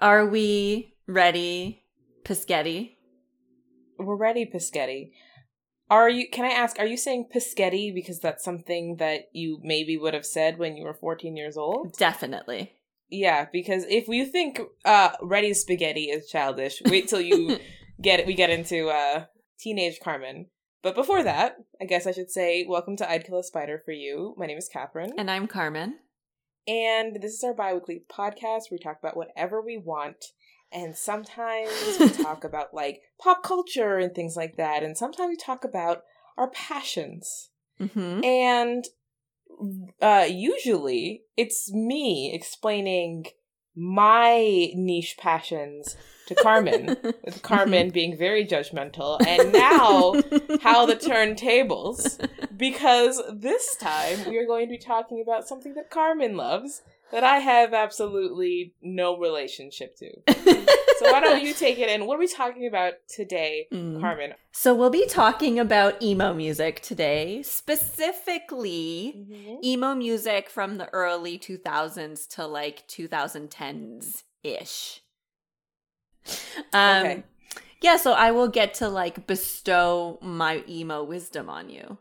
Are we ready, Pischetti? We're ready, Pischetti. Are you? Can I ask? Are you saying Pischetti because that's something that you maybe would have said when you were fourteen years old? Definitely. Yeah, because if you think uh, ready spaghetti is childish, wait till you get we get into uh, teenage Carmen. But before that, I guess I should say welcome to I'd Kill a Spider for You. My name is Catherine, And I'm Carmen. And this is our biweekly podcast where we talk about whatever we want. And sometimes we talk about like pop culture and things like that, and sometimes we talk about our passions. Mm-hmm. And uh usually it's me explaining my niche passions to Carmen, with Carmen being very judgmental. And now how the turntables because this time we are going to be talking about something that Carmen loves that I have absolutely no relationship to. So why don't you take it in? What are we talking about today, Mm. Carmen? So we'll be talking about emo music today, specifically emo music from the early 2000s to like 2010s ish. Um, Okay. Yeah, so I will get to like bestow my emo wisdom on you,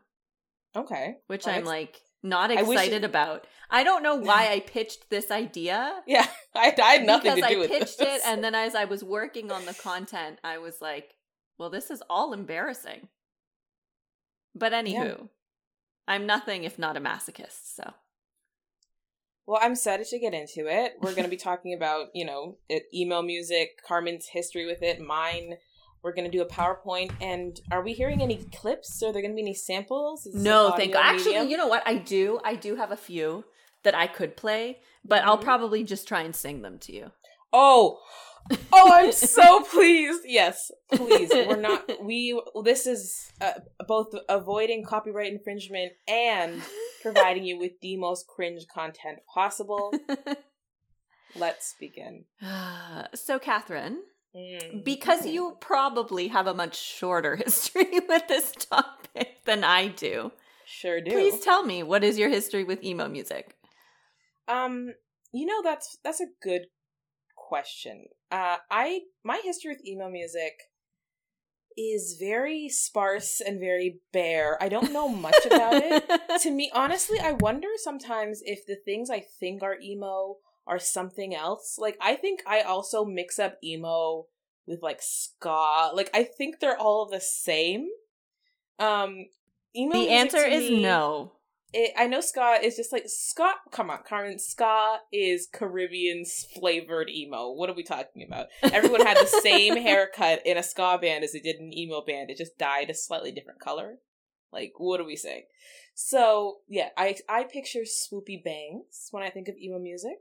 Okay. which Well, I'm like not I excited it- about. I don't know why I pitched this idea. Yeah, I, I had nothing to do I with pitched this. it, and then as I was working on the content, I was like, "Well, this is all embarrassing." But anywho, I'm nothing if not a masochist. So Well, I'm excited to get into it. We're going to be talking about, you know, emo music, Carmen's history with it, mine. We're going to do a PowerPoint. And are we hearing any clips? Are there going to be any samples? No, thank God. Actually, you know what? I do. I do have a few that I could play, but I'll Mhm. probably just try and sing them to you. Oh, oh, I'm so pleased. Yes, please. We're not. We. This is uh, both avoiding copyright infringement and providing you with the most cringe content possible. Let's begin. so, Catherine, Mm. because you probably have a much shorter history with this topic than I do, sure do. please tell me what is your history with emo music? Um, you know that's that's a good question. Uh, I my history with emo music is very sparse and very bare. I don't know much about it. to me, honestly, I wonder sometimes if the things I think are emo are something else. Like I think I also mix up emo with like ska. Like I think they're all the same. Um, emo. the answer is me- no. It, I know ska is just like ska. Come on, Carmen. Ska is Caribbean flavored emo. What are we talking about? Everyone had the same haircut in a ska band as they did in an emo band. It just dyed a slightly different color. Like, what are we saying? So yeah, I I picture swoopy bangs when I think of emo music.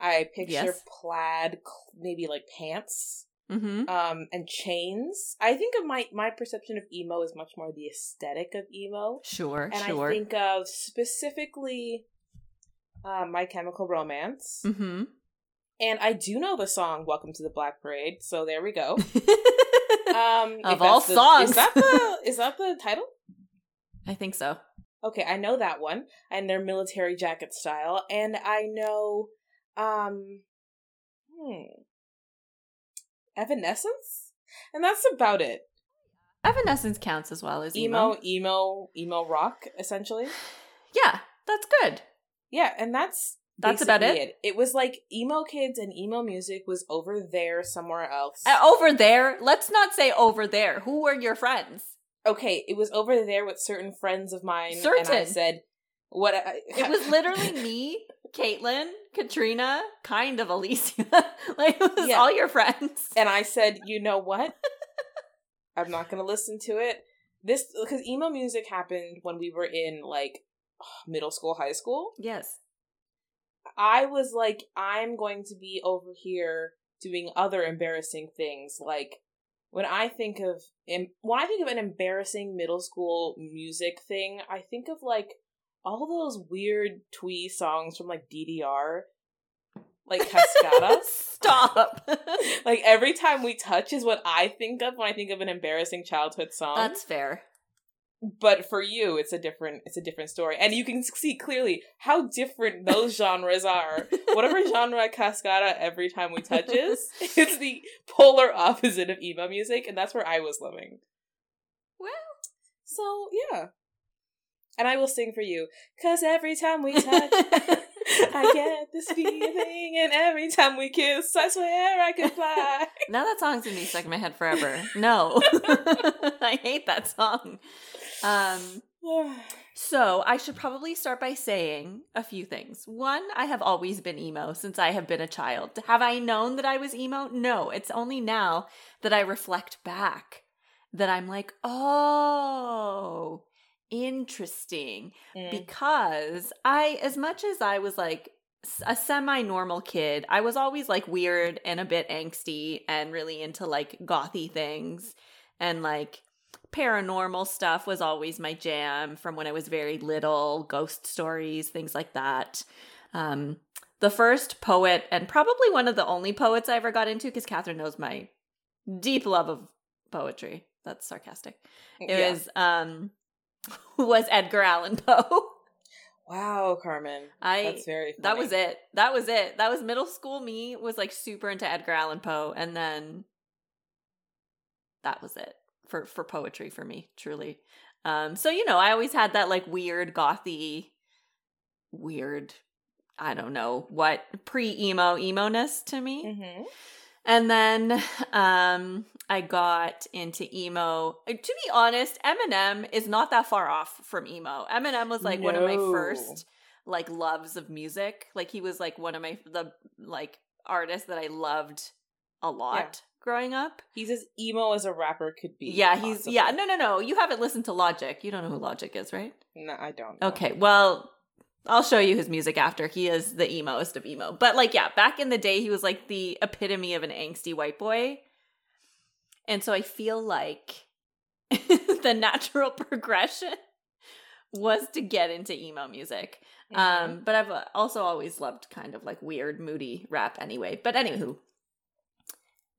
I picture Yes. plaid, maybe like pants Mm-hmm. um and chains i think of my my perception of emo is much more the aesthetic of emo Sure, and sure. I think of specifically uh, My Chemical Romance. mm-hmm. And I do know the song Welcome to the Black Parade, so there we go. Um, Of all the- songs. Is that the is that the title? I think so. Okay, I know that one. And their military jacket style. And I know um hmm Evanescence? And that's about it. Evanescence counts as well as emo. Emo, emo, emo rock, essentially. Yeah, that's good. Yeah, and that's That's about it? it. was like emo kids and emo music was over there somewhere else. Uh, over there, let's not say over there. Who were your friends? okay, it was over there with certain friends of mine, and I said, "What?" I, It was literally me, Caitlin, Katrina, kind of Alicia. like it was Yeah. all your friends. and I said, "You know what? I'm not gonna listen to it." This because emo music happened when we were in like middle school, high school. yes. I was like, I'm going to be over here doing other embarrassing things. Like when I think of when I think of an embarrassing middle school music thing, I think of like all those weird twee songs from like DDR, like Cascada. Stop. like every time we touch is what I think of when I think of an embarrassing childhood song. That's fair. but for you it's a different it's a different story and you can see clearly how different those genres are whatever genre cascada every time we touches it's the polar opposite of emo music and that's where i was living well so yeah and i will sing for you because every time we touch I get this feeling, and every time we kiss, I swear I could fly. now that song's gonna be stuck in my head forever. No, I hate that song. Um, so I should probably start by saying a few things. One, I have always been emo since I have been a child. Have I known that I was emo? No, it's only now that I reflect back that I'm like, oh, interesting. Mm. Because I, as much as I was like a semi normal kid, I was always like weird and a bit angsty and really into like gothy things and like paranormal stuff was always my jam from when I was very little, ghost stories, things like that. Um, the first poet, and probably one of the only poets I ever got into, because Catherine knows my deep love of poetry. That's sarcastic. It yeah. was um, was Edgar Allan Poe. Wow, Carmen. I That's very funny. That was it. That was it. That was middle school me was like super into Edgar Allan Poe and then that was it for for poetry for me, truly. Um, so you know, I always had that like weird gothy, weird, I don't know what pre emo emo ness to me. Mm-hmm. And then um, I got into emo. To be honest, Eminem is not that far off from emo. Eminem was like no. one of my first like loves of music. Like he was like one of my the like artists that I loved a lot growing up. He's as emo as a rapper could be. Yeah, he's possibly. yeah. No, no, no. You haven't listened to Logic. You don't know who Logic is, right? No, I don't. Know. Okay, well, I'll show you his music after. He is the emoest of emo. But like, yeah, back in the day, he was like the epitome of an angsty white boy. And so I feel like the natural progression was to get into emo music. Mm-hmm. Um, but I've also always loved kind of like weird, moody rap anyway. But anywho,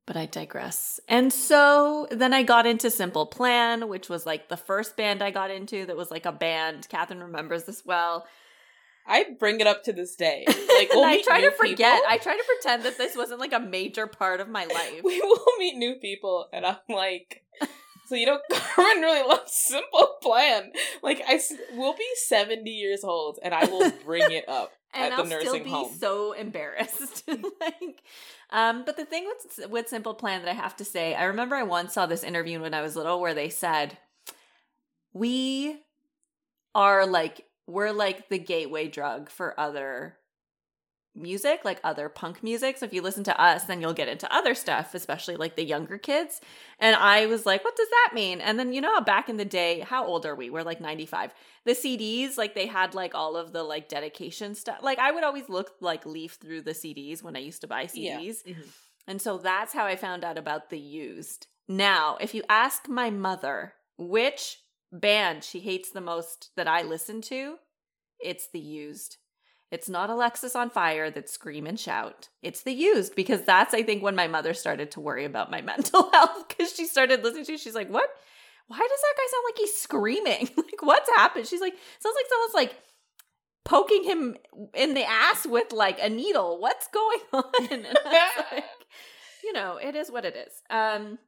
but I digress. And so then I got into Simple Plan, which was like the first band I got into that was like a band. Catherine remembers this well. I bring it up to this day. Like we'll I try to forget. People. I try to pretend that this wasn't like a major part of my life. We will meet new people, and I'm like, so you know, Carmen really loves Simple Plan. Like I, will be 70 years old, and I will bring it up and at I'll the nursing still be home. so embarrassed. like, um, but the thing with with Simple Plan that I have to say, I remember I once saw this interview when I was little where they said, "We are like we're like the gateway drug for other music, like other punk music. So if you listen to us, then you'll get into other stuff, especially like the younger kids. And I was like, what does that mean? And then, you know, back in the day, how old are we? We're like 95. The CDs, like they had like all of the like dedication stuff. Like I would always look like leaf through the CDs when I used to buy CDs. Yeah. Mm-hmm. And so that's how I found out about the used. Now, if you ask my mother which band she hates the most that I listen to, it's the used. It's not Alexisonfire that scream and shout. It's the used because that's I think when my mother started to worry about my mental health because she started listening to. She's like, "What? Why does that guy sound like he's screaming? like what's happened?" She's like, "Sounds like someone's like poking him in the ass with like a needle. What's going on?" Like, you know, it is what it is. Um,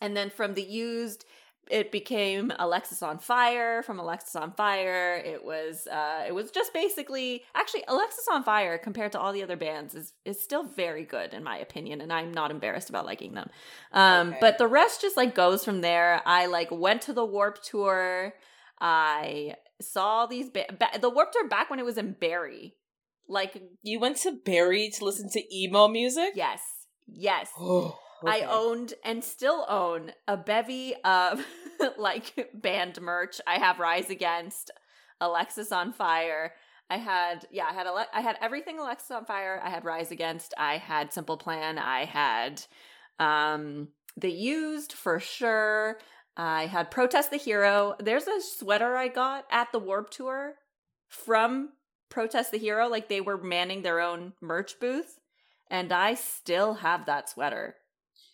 and then from the used it became Alexisonfire from Alexisonfire. It was uh it was just basically actually Alexisonfire compared to all the other bands is is still very good in my opinion and I'm not embarrassed about liking them. Um okay. but the rest just like goes from there. I like went to the Warped Tour. I saw these ba- ba- the Warped Tour back when it was in Barrie. Like you went to Barrie to listen to emo music? Yes. Yes. Okay. I owned and still own a bevy of like band merch. I have Rise Against, Alexisonfire. I had yeah, I had Ale- I had everything Alexisonfire. I had Rise Against. I had Simple Plan. I had um The Used for sure. I had Protest the Hero. There's a sweater I got at the Warped Tour from Protest the Hero. Like they were manning their own merch booth, and I still have that sweater.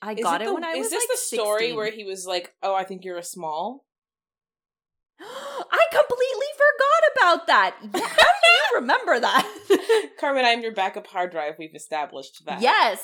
I got it, the, when I was Is this like the story where he was like, "Oh, I think you're a small"? I completely forgot about that. Yeah, how do you remember that? Carmen, I'm your backup hard drive. We've established that. yes.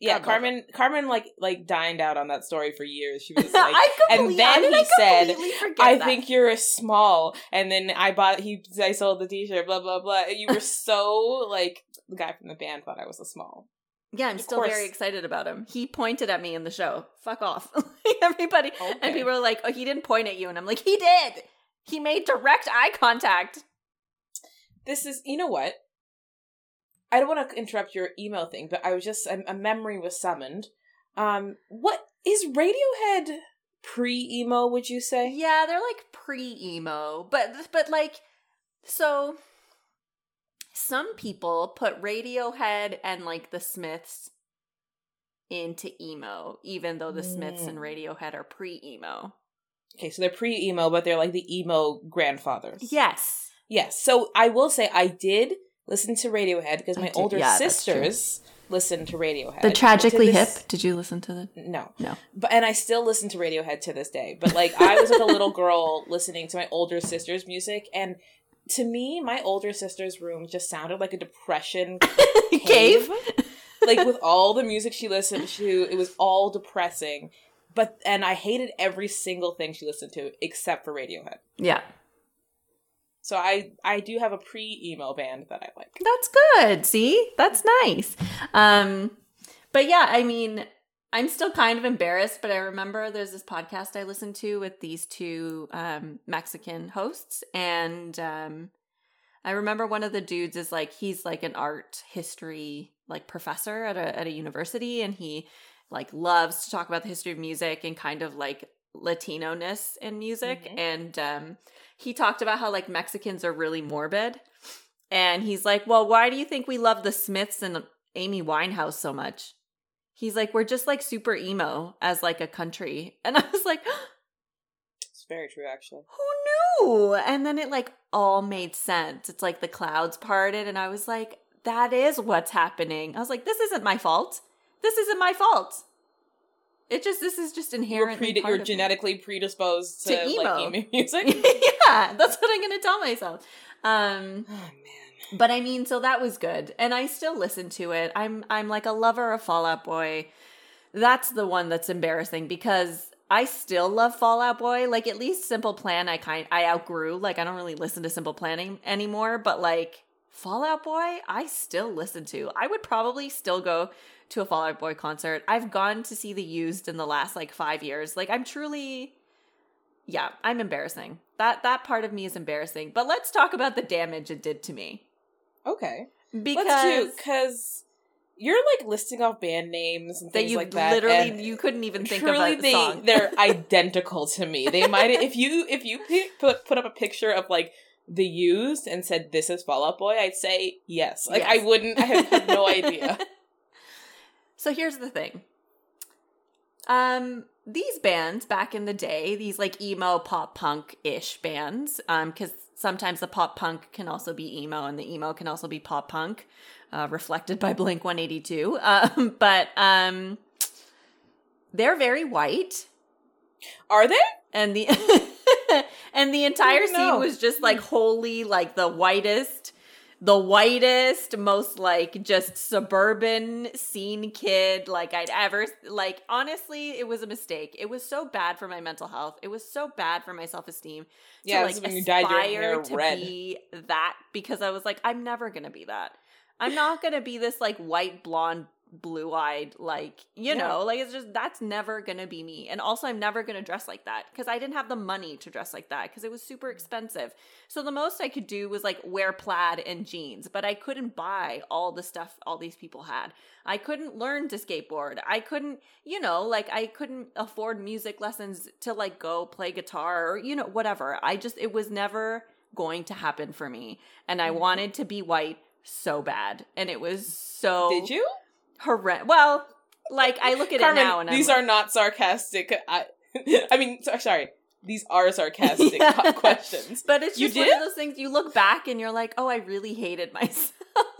Yeah, God Carmen. Carmen like like dined out on that story for years. She was like, and then he I said, "I that? think you're a small," and then I bought he I sold the T-shirt. Blah blah blah. You were so like the guy from the band thought I was a small. Yeah, I'm Of still very excited about him. He pointed at me in the show. Fuck off. Everybody. And people are like, oh, he didn't point at you. And I'm like, he did. He made direct eye contact. This is you know what. I don't want to interrupt your emo thing, but I was just a, a memory was summoned. Um, what is Radiohead pre emo? Would you say? Yeah, they're like pre-emo. But but like so some people put Radiohead and like the Smiths into emo, even though the Smiths and Mm. Radiohead are pre-emo. Okay, so they're pre emo, but they're like the emo grandfathers. Yes. Yes. So I will say I did listen to Radiohead because my did- older yeah, sisters listened to Radiohead. The Tragically this- Hip. Did you listen to the No. No. But and I still listen to Radiohead to this day. But like I was like a little girl listening to my older sister's music and to me my older sister's room just sounded like a depression cave? like with all the music she listened to, it was all depressing. But and I hated every single thing she listened to except for Radiohead. Yeah. So I I do have a pre emo band that I like. That's good. See? That's nice. Um but yeah, I mean, I'm still kind of embarrassed, but I remember there's this podcast I listened to with these two um Mexican hosts and um I remember one of the dudes is like he's like an art history like professor at a at a university and he like loves to talk about the history of music and kind of like Latino-ness in music Mhm. and um he talked about how like Mexicans are really morbid. And he's like, Well, why do you think we love the Smiths and Amy Winehouse so much? He's like, We're just like super emo as like a country. And I was like, It's very true actually. Who knew? And then it like all made sense. It's like the clouds parted, and I was like, That is what's happening. I was like, This isn't my fault. This isn't my fault. It just this is just You're, inherently pre- you're of me. genetically predisposed to, To emo. like emo music. yeah, that's what I'm gonna tell myself. Um oh man. But I mean, so that was good, and I still listen to it. I'm I'm like a lover of Fall Out Boy. That's the one that's embarrassing because I still love Fall Out Boy. Like at least Simple Plan, I kind I outgrew. Like I don't really listen to Simple Planning anymore. But like Fall Out Boy, I still listen to. I would probably still go to a Fall Out Boy concert. I've gone to see the Used in the last like five years. Like I'm truly yeah, I'm embarrassing. That that part of me is embarrassing. But let's talk about the damage it did to me. Okay. Because Let's because you're like listing off band names and that things you like that. literally you couldn't even think truly of a they song. they're identical to me. They might if you if you put put up a picture of like the used and said this is Fall Out Boy, I'd say yes. Like I wouldn't. I have no idea. so here's the thing. Um these bands back in the day, these like emo pop punk ish bands, um, because sometimes the pop punk can also be emo and the emo can also be pop punk, uh, reflected by Blink 182. Um, but um they're very white. Are they? and the and the entire scene was just like wholly like the whitest the whitest most like just suburban scene kid like i'd ever like honestly it was a mistake. It was so bad for my mental health. It was so bad for my self-esteem Yeah, to like when you dyed your hair to red. be that because i was like i'm never gonna be that. I'm not gonna be this like white blonde blue-eyed like you Yeah. know like it's just that's never gonna be me and also i'm never gonna dress like that because i didn't have the money to dress like that because it was super expensive so the most i could do was like wear plaid and jeans but i couldn't buy all the stuff all these people had i couldn't learn to skateboard i couldn't you know like i couldn't afford music lessons to like go play guitar or you know whatever i just it was never going to happen for me and i Mhm. wanted to be white so bad and it was so Did you? Horrendous. Well, like I look at Carmen, it now and these I'm are not sarcastic. I, I mean, sorry, these are sarcastic Yeah. questions. but it's You just one of those things you look back and you're like, oh, I really hated myself.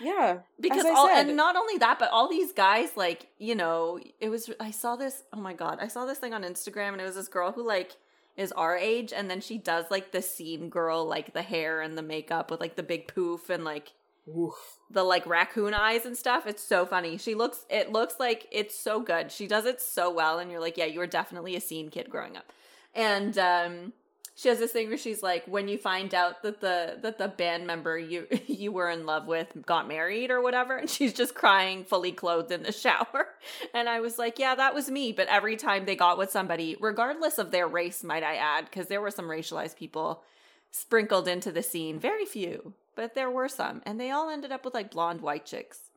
Yeah, because all said. and not only that, but all these guys, like, you know, it was I saw this, oh my god, I saw this thing on Instagram and it was this girl who like is our age and then she does like the scene girl like the hair and the makeup with like the big poof and like Oof. the like raccoon eyes and stuff. It's so funny. She looks it looks like it's so good. She does it so well and you're like, yeah, you were definitely a scene kid growing up. And um she has this thing where she's like when you find out that the that the band member you you were in love with got married or whatever and she's just crying fully clothed in the shower and i was like yeah that was me but every time they got with somebody regardless of their race might i add because there were some racialized people sprinkled into the scene very few but there were some and they all ended up with like blonde white chicks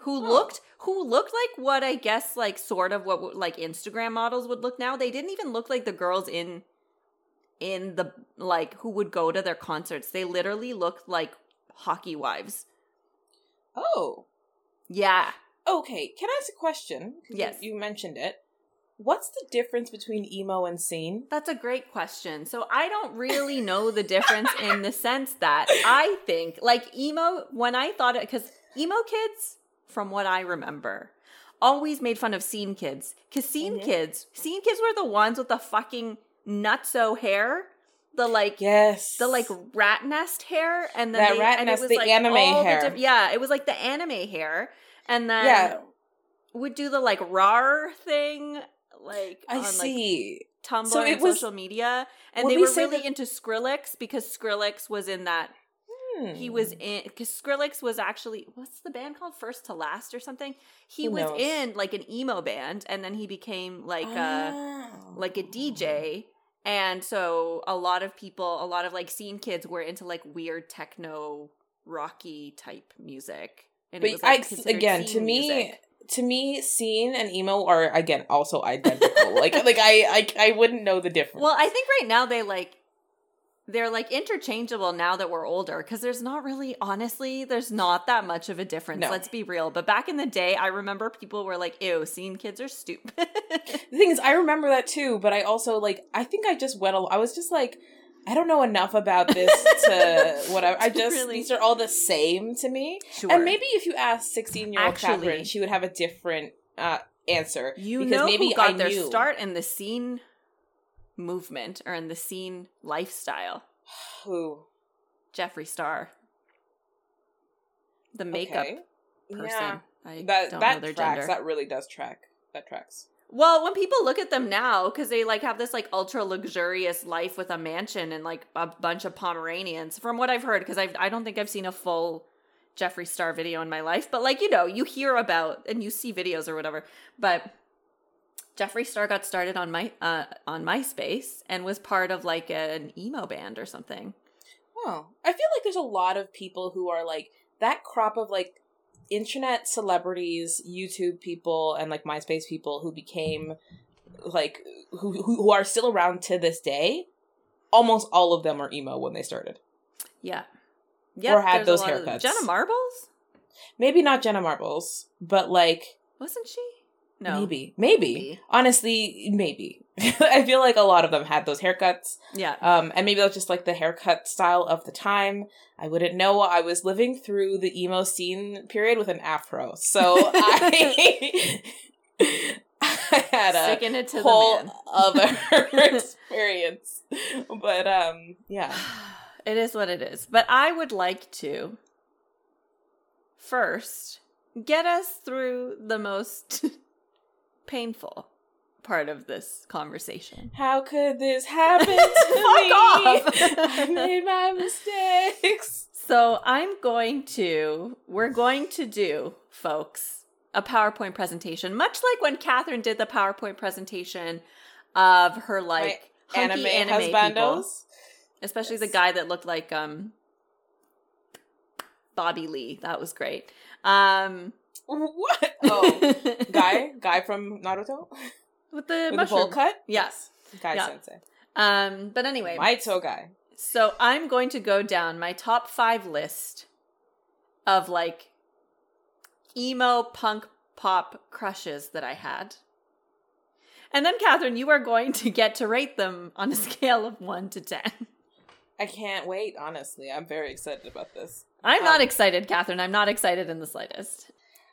who Oh. looked who looked like what i guess like sort of what like instagram models would look now they didn't even look like the girls in in the like who would go to their concerts. They literally looked like hockey wives. Oh. Yeah. Okay. Can I ask a question? Yes. You, mentioned it. What's the difference between emo and scene? That's a great question. So I don't really know the difference in the sense that I think like emo when I thought it cuz emo kids from what I remember always made fun of scene kids cuz scene Mhm. kids scene kids were the ones with the fucking nutso hair the like Yes. the like rat nest hair and then That they, rat nest, it was the like anime hair. yeah it was like the anime hair and then Yeah. would do the like rar thing like I on like see. Tumblr So and was- social media and they we were really that- into Skrillex because Skrillex was in that he was Hmm. in because Skrillex was actually what's the band called First to Last or something he Who was knows? in like an emo band and then he became like Oh. like a DJ. And so a lot of people, a lot of like scene kids were into like weird techno rocky type music. And But it was I like considered again to me music. To me scene and emo are again also identical. like like I, I I wouldn't know the difference. Well, I think right now they like they're like interchangeable now that we're older because there's not really honestly there's not that much of a difference No. let's be real but back in the day i remember people were like ew scene kids are stupid the thing is I remember that too, but I also like I think I just went al- I was just like I don't know enough about this to whatever. I just Really? these are all the same to me. sure And maybe if you asked 16 year old Catherine, she would have a different uh, answer. You because know maybe who got I their knew. start in the scene movement or in the scene lifestyle? Who? Jeffree Star, the makeup Okay. person. Yeah. I That don't that know their tracks. gender. That really does track. That tracks. Well, when people look at them now, because they like have this like ultra luxurious life with a mansion and like a bunch of Pomeranians, from what I've heard, because I I don't think I've seen a full Jeffree Star video in my life, but like you know, you hear about and you see videos or whatever. But Jeffree Star got started on my uh on MySpace and was part of like an emo band or something. Oh, I feel like there's a lot of people who are like that crop of like internet celebrities, YouTube people, and like MySpace people who became like who who, are still around to this day. Almost all of them are emo when they started. Yeah. Yeah. Or had those haircuts. Jenna Marbles? Maybe not Jenna Marbles, but like Wasn't she? No. maybe, maybe, Maybe. honestly, maybe. I feel like a lot of them had those haircuts. Yeah. Um, and maybe that's just like the haircut style of the time. I wouldn't know. I was living through the emo scene period with an afro, so I, I had a Sticking it to whole the other experience. But um, yeah. It is what it is. But I would like to first get us through the most painful part of this conversation. How could this happen to me? I made my mistakes. So I'm going to, we're going to do, folks, a PowerPoint presentation, much like when Catherine did the PowerPoint presentation of her like hunky Anime, anime, people, especially the guy that looked like um Bobby Lee. That was great. Um, What? Oh, guy, guy from Naruto with the with the bowl cut. Yes. guy Yeah. sensei. Um, but anyway, Maito guy. So I'm going to go down my top five list of like emo punk pop crushes that I had. And then, Catherine, you are going to get to rate them on a scale of one to 10. I can't wait, honestly. I'm very excited about this. I'm not Um, excited, Catherine. I'm not excited in the slightest.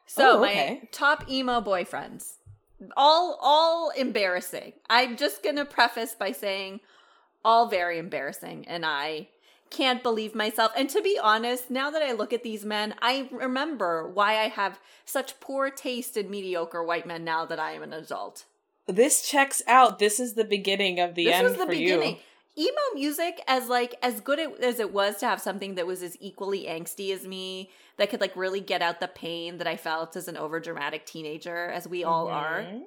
So, Oh, my top emo boyfriends all all embarrassing. I'm just gonna preface by saying all very embarrassing, and I can't believe myself. And to be honest, now that I look at these men, I remember why I have such poor taste in mediocre white men now that I am an adult. This checks out. This is the beginning of the this end was the for beginning. you. Emo music, as like as good as it was to have something that was as equally angsty as me, that could like really get out the pain that I felt as an overdramatic teenager, as we all are. Mhm.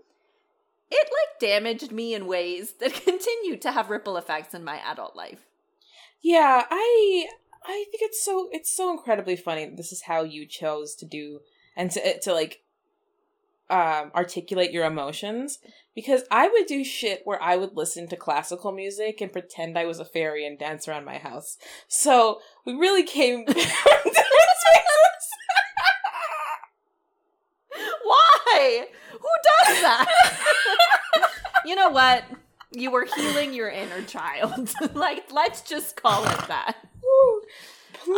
It like damaged me in ways that continue to have ripple effects in my adult life. Yeah, I I think it's so it's so incredibly funny. This is how you chose to do and to to like um articulate your emotions because I would do shit where I would listen to classical music and pretend I was a fairy and dance around my house. So we really came to this spaces. Why? Who does that? you know what? You were healing your inner child. like, let's just call it that. Woo.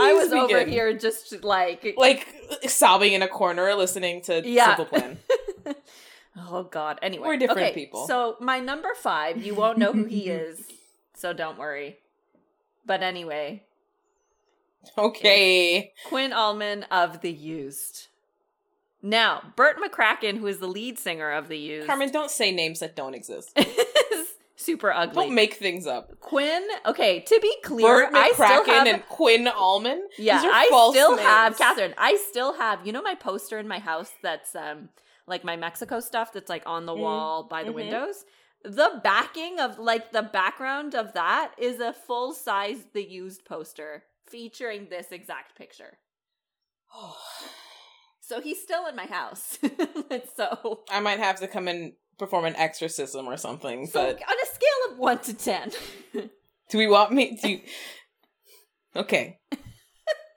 I was Please over here just like, like sobbing in a corner listening to Yeah. Simple Plan. oh god. Anyway, We're different okay, people. So my number five, you won't know who he is, so don't worry. But anyway, Okay. Quinn Allman of The Used. Now, Bert McCracken, who is the lead singer of The Used, Carmen, don't say names that don't exist. super ugly. Don't make things up. Quinn. Okay, to be clear, Bert I still McCracken have. and Quinn Allman. yeah, These are I still names. have Catherine. I still have. You know my poster in my house that's um like my Mexico stuff that's like on the Mm, wall by the mhm. windows. The backing of like the background of that is a full size the used poster featuring this exact picture. So he's still in my house. so, I might have to come and perform an exorcism or something. so on a scale of one to ten, do we want me to? Okay.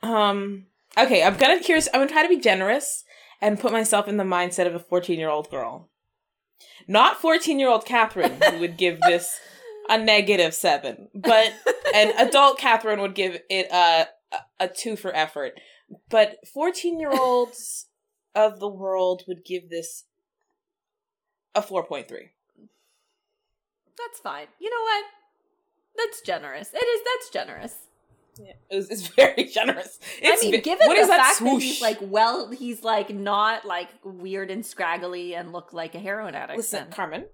Um. Okay. I'm gonna curious. I'm gonna try to be generous and put myself in the mindset of a 14 year old girl, not 14 year old Catherine, who would give this a negative seven, but an adult Catherine would give it a a, two for effort. But 14 year olds of the world would give this a 4.3. that's fine. You know what? That's generous. It is. That's generous. Yeah, it was, it's very generous. It's I mean, given what the is that fact that swoosh? he's like well, he's like not like weird and scraggly and look like a heroin addict. Listen, then. Carmen.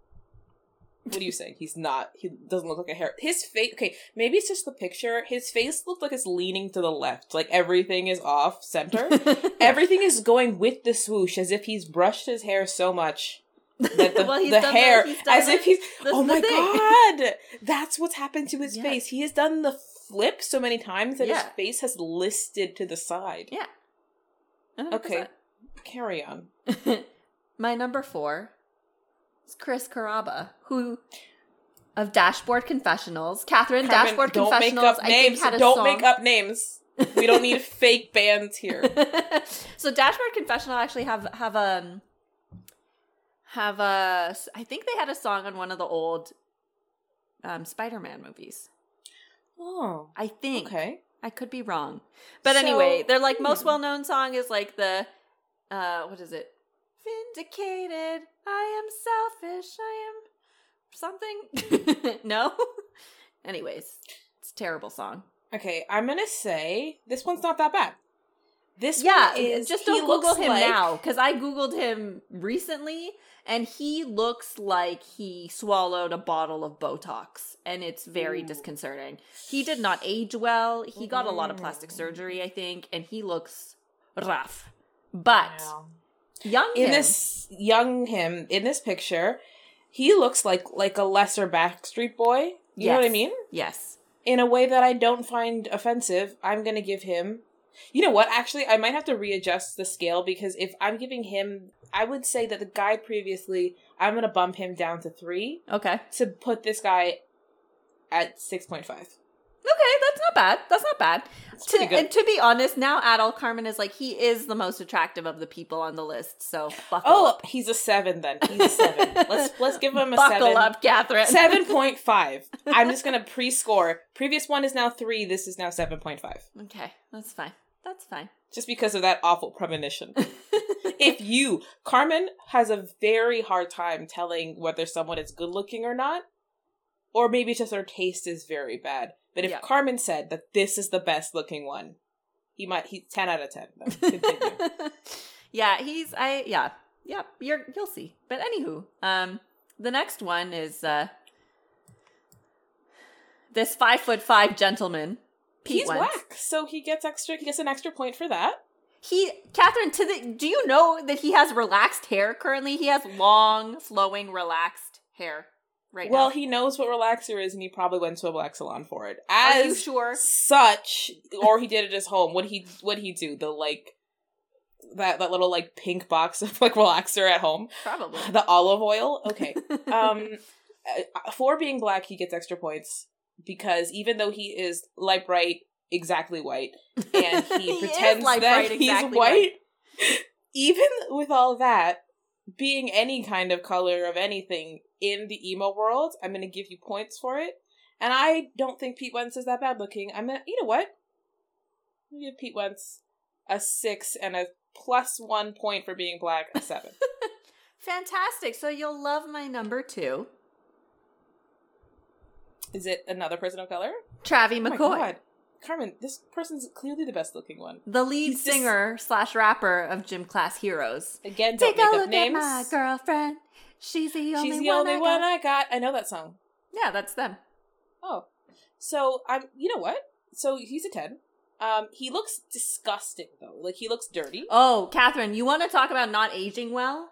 What are you saying? He's not. He doesn't look like a hair. His face. Okay, maybe it's just the picture. His face looked like it's leaning to the left. Like everything is off center. everything is going with the swoosh, as if he's brushed his hair so much that the, Well, the the- hair, done as if he's. the- oh the my thing. god, that's what's happened to his Yeah. face. He has done the flip so many times that his face has listed to the side. yeah. Okay, carry on. My number four is Chris Carrabba, who of Dashboard Confessionals, Catherine Carmen, Dashboard don't Confessionals. make up I think names. had a Don't song. make up names. We don't need fake bands here. so Dashboard Confessional actually have have a have a I think they had a song on one of the old um Spider-Man movies. Oh, I think. okay. I could be wrong. But So- anyway, their like most hmm. well-known song is like the uh what is it? Vindicated. I am selfish. I am something. no. Anyways, it's a terrible song. Okay, I'm gonna say this one's not that bad. This yeah, one is just don't Google him like- now because I googled him recently, and he looks like he swallowed a bottle of Botox, and it's very Ooh. disconcerting. He did not age well. He got a lot of plastic Mm. surgery, I think, and he looks rough. But Wow. young In him, this young him in this picture, he looks like like a lesser Backstreet Boy. You know what I mean? yes, In a way that I don't find offensive. I'm gonna give him. You know what? Actually, I might have to readjust the scale because if I'm giving him, I would say that the guy previously, I'm gonna bump him down to three okay, to put this guy at six point five. okay, that's not bad. That's not bad. To, to be honest, now Adol Carmen is like he is the most attractive of the people on the list. So buckle Oh, up. he's a seven then. He's a seven. let's let's give him a buckle seven. up, Catherine. Seven point five. I'm just gonna pre-score. Previous one is now three. This is now seven point five. Okay, that's fine. That's fine. Just because of that awful premonition. if you, Carmen has a very hard time telling whether someone is good looking or not, or maybe just her taste is very bad. But if Yeah. Carmen said that this is the best looking one, he might he's ten out of ten. Yeah, he's I yeah. Yeah, you're you'll see. But anywho, um the next one is uh this five foot five gentleman. Pete he's Wentz. whack, so he gets extra. He gets an extra point for that. He Catherine, to the do you know that he has relaxed hair currently? He has long, flowing, relaxed hair right well, now. he knows what relaxer is, and he probably went to a black salon for it. Are As you sure? such, or he did it at his home. What he what he do? The like that that little like pink box of like relaxer at home. Probably. The olive oil. Okay. um, uh, for being black, he gets extra points because even though he is light bright, exactly white, and he, He pretends that bright, he's exactly white, even with all that, being any kind of color of anything in the emo world, I'm going to give you points for it. And I don't think Pete Wentz is that bad looking. I'm gonna, you know what? I'm give Pete Wentz a six and a plus one point for being black, a seven. Fantastic. So you'll love my number two, Is it another person of color? Travie Oh my McCoy. God. Carmen, this person's clearly the best looking one. the lead He's just- singer slash rapper of Gym Class Heroes. Again, don't Take a make up look names. at my girlfriend. She's the only She's the one only I one got. I got. I know that song. Yeah, that's them. Oh, so I'm. You know what? So he's a ten. Um, he looks disgusting though. Like he looks dirty. Oh, Catherine, you want to talk about not aging well?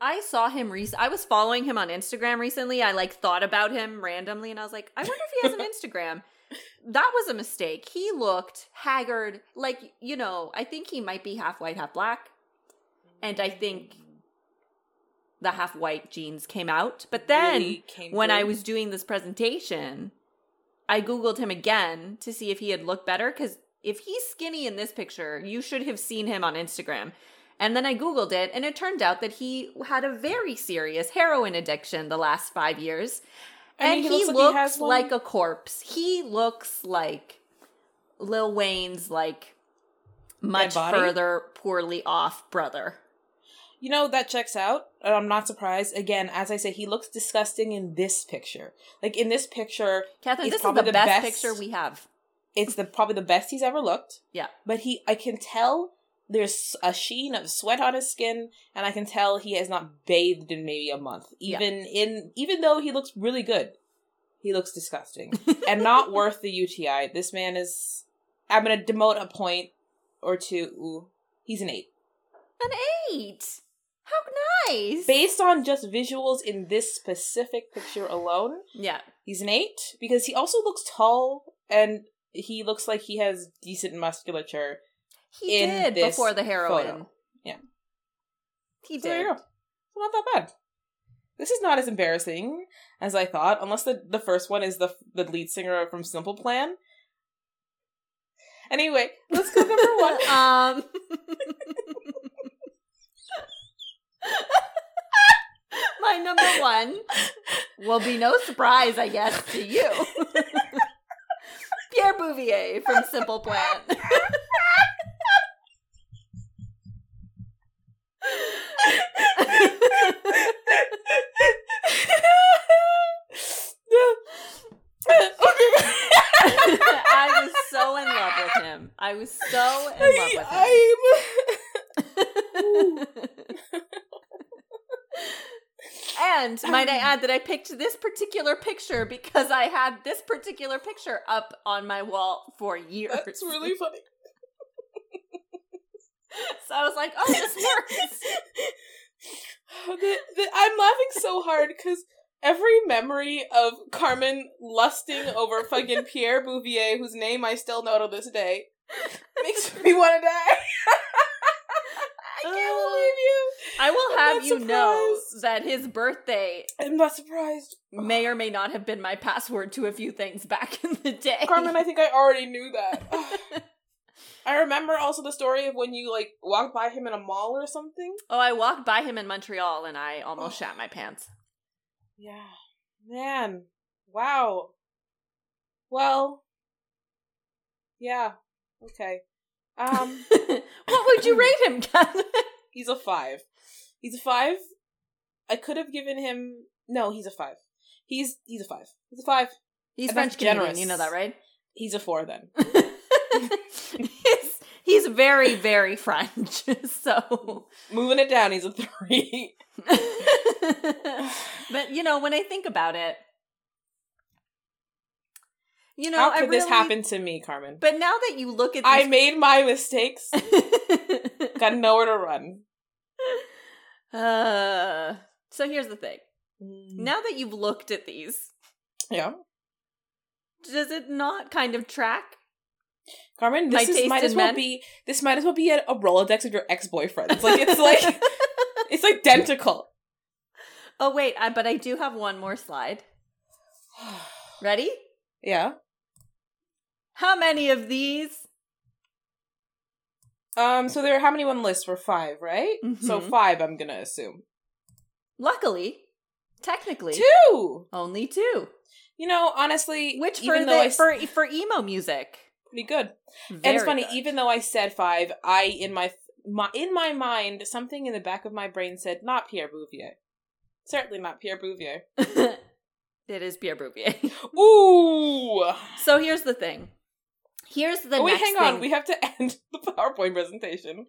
I saw him rec- I was following him on Instagram recently. I like thought about him randomly and I was like, I wonder if he has an Instagram. That was a mistake. He looked haggard. Like, you know, I think he might be half white, half black. And I think the half white genes came out. But then Really when I was doing this presentation, I Googled him again to see if he had looked better. Because if he's skinny in this picture, you should have seen him on Instagram. And then I Googled it, and it turned out that he had a very serious heroin addiction the last five years. I mean, and he he, looks like he like a corpse. He looks like Lil Wayne's, like, much further poorly off brother. You know that checks out. and I'm not surprised. Again, as I say, he looks disgusting in this picture. Like in this picture, Catherine, this is the the best, best- picture we have. it's the probably the best he's ever looked. Yeah. But he, I can tell there's a sheen of sweat on his skin, and I can tell he has not bathed in maybe a month. Yeah. Even in, even though he looks really good, he looks disgusting and not worth the UTI. This man is. I'm gonna demote a point or two. Ooh, he's an eight. An eight. How nice. Based on just visuals in this specific picture alone, yeah. he's an eight because he also looks tall and he looks like he has decent musculature. He did before the heroin. photo. Yeah. He So there did. you go. Not that bad. This is not as embarrassing as I thought, unless the the first one is the the lead singer from Simple Plan. Anyway, let's go number one. um My number one will be no surprise, I guess, to you. Pierre Bouvier from Simple Plan. I was so in love with him. I was so in love with him. And might I add that I picked this particular picture because I had this particular picture up on my wall for years. That's really funny. So I was like, oh, this works. The, the, I'm laughing so hard because every memory of Carmen lusting over fucking Pierre Bouvier, whose name I still know to this day, makes me want to die. I can't Uh, believe you. I will I'm have you know that his birthday I'm not surprised. may or may not have been my password to a few things back in the day. Carmen, I think I already knew that. I remember also the story of when you like walked by him in a mall or something. oh, I walked by him in Montreal and I almost shat my pants. Yeah. Man. Wow. Well. Yeah. Okay. Um, what would you rate him, Catherine? he's a five. He's a five. I could have given him. No, he's a five. He's he's a five. He's a five. He's French Canadian, generous. you know that, right? He's a four then. he's, very, very French. So Moving it down, he's a three. but you know, when I think about it, you know, How could this happen to me, Carmen? But now that you look at these I made my mistakes. Got nowhere to run. uh, so here's the thing. Mm. Now that you've looked at these, Yeah. does it not kind of track? Carmen, this is, might as well men? be this might as well be a, a Rolodex of your ex boyfriends. Like it's like it's identical. oh wait, I, but I do have one more slide. Ready? yeah. How many of these? Um. So there are how many on the list? Were five, right? So Mhm. five. I'm gonna assume Luckily, technically, two. only two. You know, honestly, Which for the, I for for emo music, pretty good. and it's funny, good. even though I said five, I in my my in my mind something in the back of my brain said not Pierre Bouvier. Certainly not Pierre Bouvier. it is Pierre Bouvier. Ooh. so here's the thing. Here's the oh, wait, hang on. thing. We have to end the PowerPoint presentation.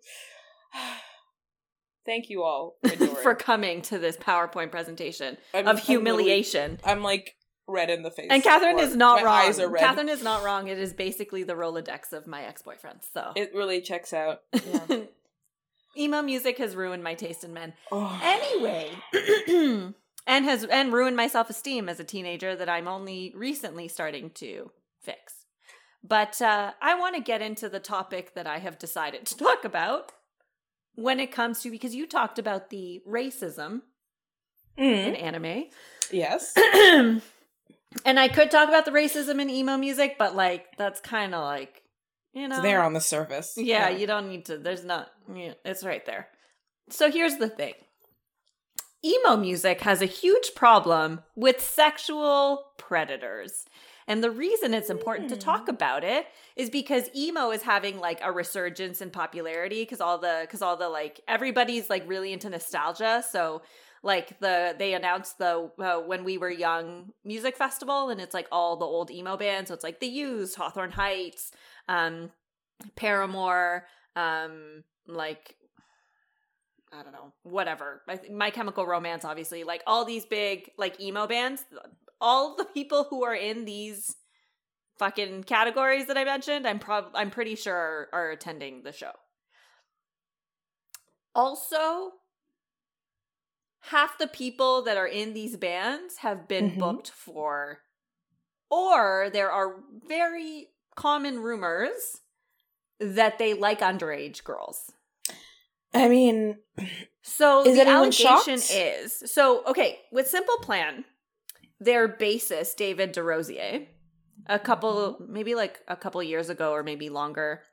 Thank you all for, coming to this PowerPoint presentation I'm- of I'm humiliation. I'm like red in the face. and Catherine is not my wrong. Eyes are red. Catherine is not wrong. It is basically the Rolodex of my ex boyfriends. So It really checks out. Yeah. emo music has ruined my taste in men. Oh. Anyway, and has and ruined my self esteem as a teenager that I'm only recently starting to fix. But uh, I want to get into the topic that I have decided to talk about when it comes to because you talked about the racism Mm. in anime. Yes. and I could talk about the racism in emo music, but like that's kind of like you know It's there on the surface. yeah, you don't need to. There's not. Yeah, it's right there. So here's the thing. Emo music has a huge problem with sexual predators. And the reason it's important to talk hmm. about it is because emo is having like a resurgence in popularity because all the because all the like everybody's like really into nostalgia. So like the they announced the uh, when we were young music festival and it's like all the old emo bands. So it's like the Used, Hawthorne Heights, um, Paramore, um, like I don't know, whatever. My Chemical Romance, obviously, like all these big like emo bands. All the people who are in these fucking categories that I mentioned, I'm prob I'm pretty sure are, are attending the show. Also, half the people that are in these bands have been Mhm. booked for, or there are very common rumors that they like underage girls. I mean, So Is the allegation shocked? is so okay with Simple Plan, their bassist David DeRosier, a couple Mm-hmm. maybe like a couple years ago or maybe longer.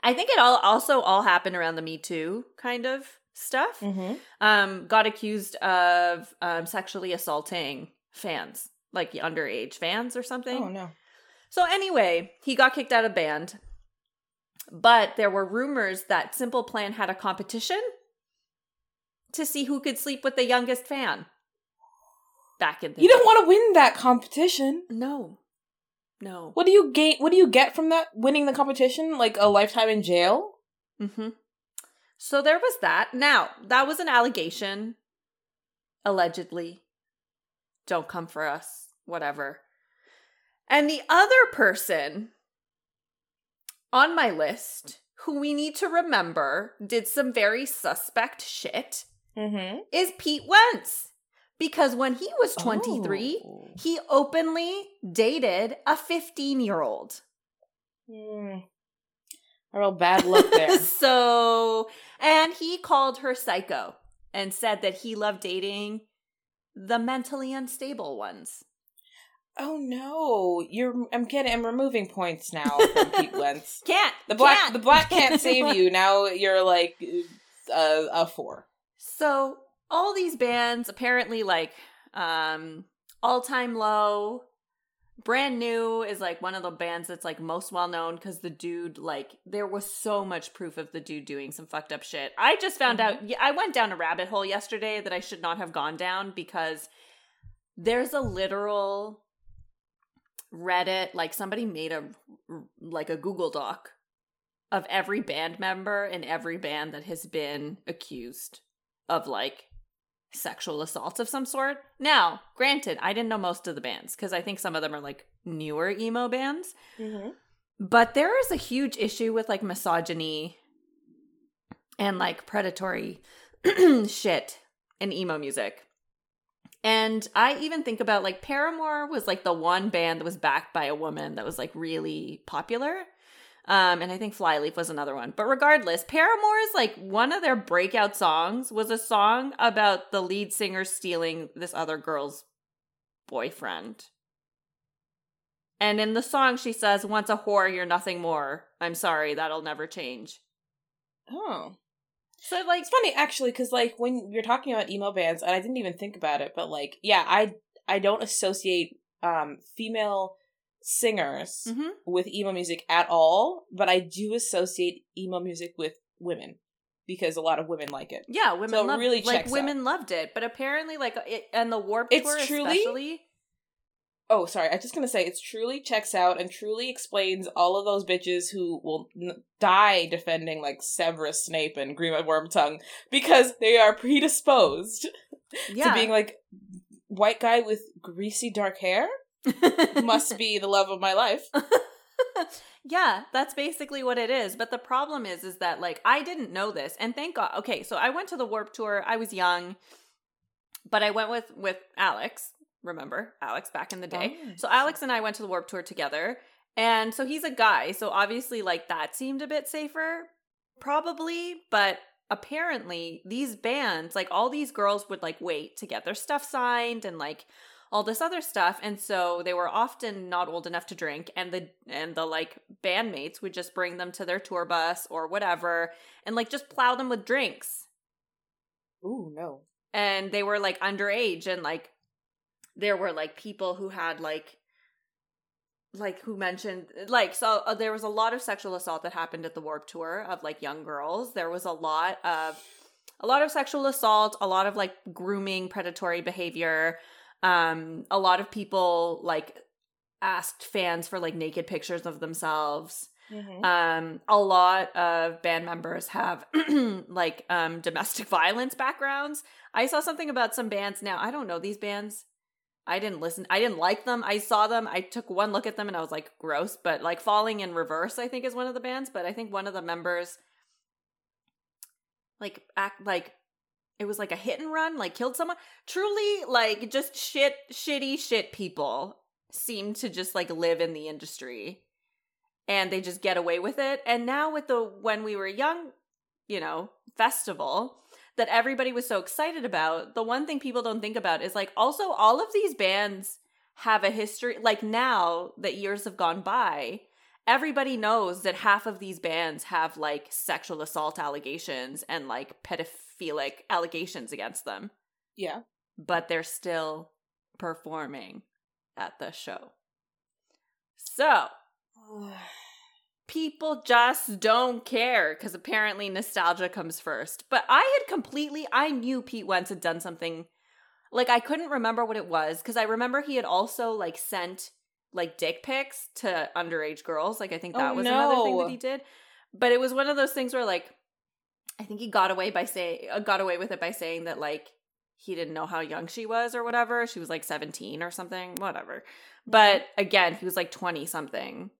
I think it all also all happened around the Me Too kind of stuff. mhm. Um, got accused of um, sexually assaulting fans, like underage fans or something. oh no. So anyway, he got kicked out of band. But there were rumors that Simple Plan had a competition to see who could sleep with the youngest fan. Back in the You don't want to win that competition. No. No. What do you gain? What do you get from that winning the competition? Like a lifetime in jail? Mm-hmm. So there was that. Now, that was an allegation. Allegedly. Don't come for us. Whatever. And the other person on my list who we need to remember did some very suspect shit Mm-hmm. is Pete Wentz. Because when he was 23, Oh. he openly dated a 15 year old. Hmm. A real bad look there. so, and he called her psycho and said that he loved dating the mentally unstable ones. oh no, you're. I'm getting. I'm removing points now from Pete Wentz. Can't The black. can't. The black can't save you. Now you're like a, a four. So all these bands apparently like um All Time Low, Brand New is like one of the bands that's like most well known because the dude, like, there was so much proof of the dude doing some fucked up shit. I just found Mhm. out, I went down a rabbit hole yesterday that I should not have gone down because there's a literal Reddit, like, somebody made a, like, a Google Doc of every band member in every band that has been accused of, like, sexual assaults of some sort. Now, granted, I didn't know most of the bands because I think some of them are like newer emo bands, Mm-hmm. but there is a huge issue with like misogyny and like predatory shit in emo music. And I even think about like Paramore was like the one band that was backed by a woman that was like really popular. Um, and I think Flyleaf was another one. But regardless, Paramore's like one of their breakout songs was a song about the lead singer stealing this other girl's boyfriend. And in the song, she says, Once a whore, you're nothing more. I'm sorry, that'll never change. Oh. So, like, It's funny actually because like when you're talking about emo bands, and I didn't even think about it, but like yeah, I I don't associate um female singers mhm. with emo music at all, but I do associate emo music with women because a lot of women like it. yeah, women So it loved really like women loved it, but apparently, like, it and the Warp It's Tour truly- especially. Oh, sorry. I was just gonna say it's truly checks out and truly explains all of those bitches who will n- die defending like Severus Snape and Greenwood Wormtongue because they are predisposed Yeah, to being like white guy with greasy dark hair must be the love of my life. yeah, that's basically what it is. But the problem is, is that like I didn't know this, and thank God. Okay, so I went to the Warp Tour. I was young, but I went with with Alex. Remember Alex back in the day? Oh. So Alex and I went to the Warp Tour together, and so he's a guy. So obviously, like that seemed a bit safer, probably. But apparently, these bands, like all these girls, would like wait to get their stuff signed and like all this other stuff and so they were often not old enough to drink and the and the like bandmates would just bring them to their tour bus or whatever and like just plow them with drinks Ooh, no. and they were like underage and like there were like people who had like like who mentioned like so uh, there was a lot of sexual assault that happened at the warp tour of like young girls there was a lot of a lot of sexual assault a lot of like grooming predatory behavior um a lot of people like asked fans for like naked pictures of themselves. Mhm. um a lot of band members have like um domestic violence backgrounds. I saw something about some bands. Now i don't know these bands. I didn't listen i didn't like them. I saw them i took one look at them and i was like gross. But like falling in reverse i think is one of the bands. But i think one of the members like act like it was like a hit and run like killed someone truly like just shit shitty shit people seem to just like live in the industry and they just get away with it. And now with the when we were young, you know, festival that everybody was so excited about, the one thing people don't think about is like also all of these bands have a history like now that years have gone by, everybody knows that half of these bands have like sexual assault allegations and like pedophilic allegations against them, Yeah. but they're still performing at the show. So, people just don't care because apparently nostalgia comes first. But I had completely, I knew Pete Wentz had done something. Like I couldn't remember what it was because I remember he had also like sent like dick pics to underage girls. Like I think that Oh, was another thing that he did. But it was one of those things where like I think he got away by say uh, got away with it by saying that like he didn't know how young she was or whatever. She was like 17 or something, whatever. But again, he was like 20 something.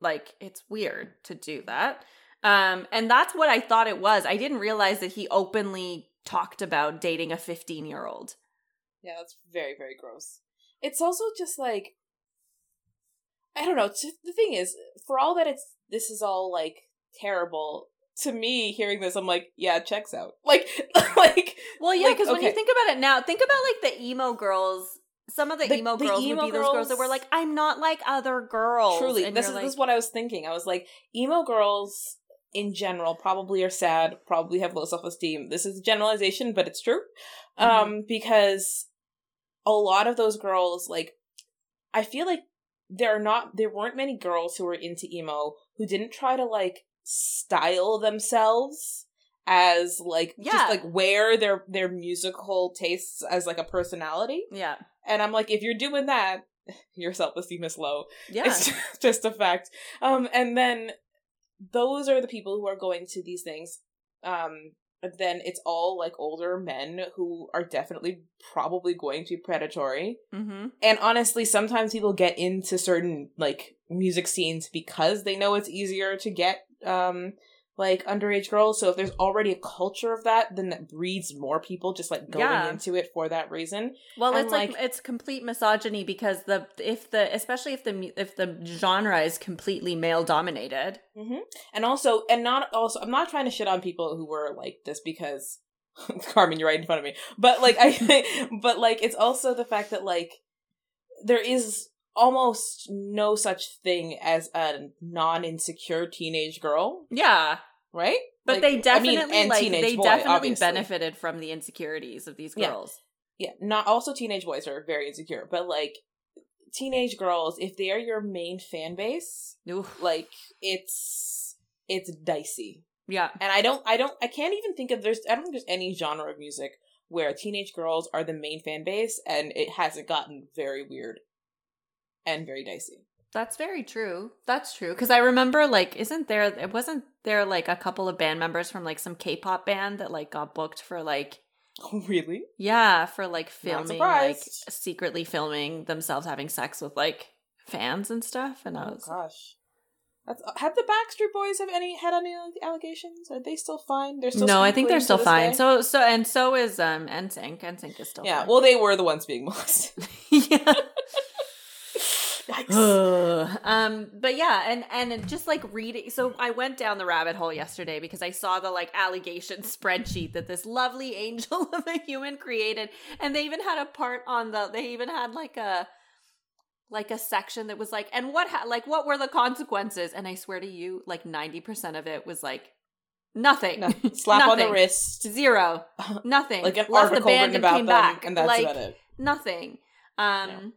Like it's weird to do that. Um and that's what I thought it was. I didn't realize that he openly talked about dating a 15-year-old. Yeah, that's very, very gross. It's also just like I don't know. The thing is, for all that it's this is all like terrible to me. Hearing this, I'm like, yeah, it checks out. Like, like Well, yeah, Like, because when you think about it now, think about like the emo girls. Some of the, The- emo the girls emo would be those girls that were like, "I'm not like other girls." truly, and this is like, this is what I was thinking. I was like, emo girls in general probably are sad, probably have low self esteem. This is a generalization, but it's true. Mm-hmm. Um, because a lot of those girls like. I feel like there are not there weren't many girls who were into emo who didn't try to like style themselves as like Yeah. just like wear their their musical tastes as like a personality. Yeah. And I'm like, if you're doing that, your self esteem is low. Yeah. It's just a fact. Um, and then those are the people who are going to these things. Um, then it's all like older men who are definitely probably going to be predatory. mm-hmm. And honestly, sometimes people get into certain like music scenes because they know it's easier to get um like underage girls. So if there's already a culture of that, then that breeds more people just like going Yeah. into it for that reason. Well, And, it's like, like- it's complete misogyny because the if the especially if the if the genre is completely male dominated. hmm And also, and not also, I'm not trying to shit on people who were like this because Carmen, you're right in front of me. But like, I, but like, it's also the fact that like there is almost no such thing as a non-insecure teenage girl, Yeah, right? but Like, they I mean, definitely and like teenage they boy, definitely obviously. benefited from the insecurities of these Yeah. girls. Yeah, not also teenage boys are very insecure, but like teenage girls, if they are your main fan base, Oof. like it's it's dicey. Yeah. And I don't I don't I can't even think of there's I don't think there's any genre of music where teenage girls are the main fan base and it hasn't gotten very weird and very dicey. That's very true. That's true. Because I remember, like, isn't there? It wasn't there like a couple of band members from like some K-pop band that like got booked for like Oh really? yeah for like filming like secretly filming themselves having sex with like fans and stuff. And I was Oh gosh. That's, have the Backstreet Boys have any had any allegations? Are they still fine? They're still no, I think they're still fine. day? So so and so is um NSYNC. NSYNC is still yeah, fine. well they were the ones being molested. yeah. Um but yeah and and just like reading so i went down the rabbit hole yesterday because i saw the like allegation spreadsheet that this lovely angel of a human created and they even had a part on the they even had like a like a section that was like and what ha- like what were the consequences and i swear to you like 90% of it was like nothing No, slap on the Nothing. wrist. zero nothing Like an Left the band written and about came them, back and that's like, about it. nothing um.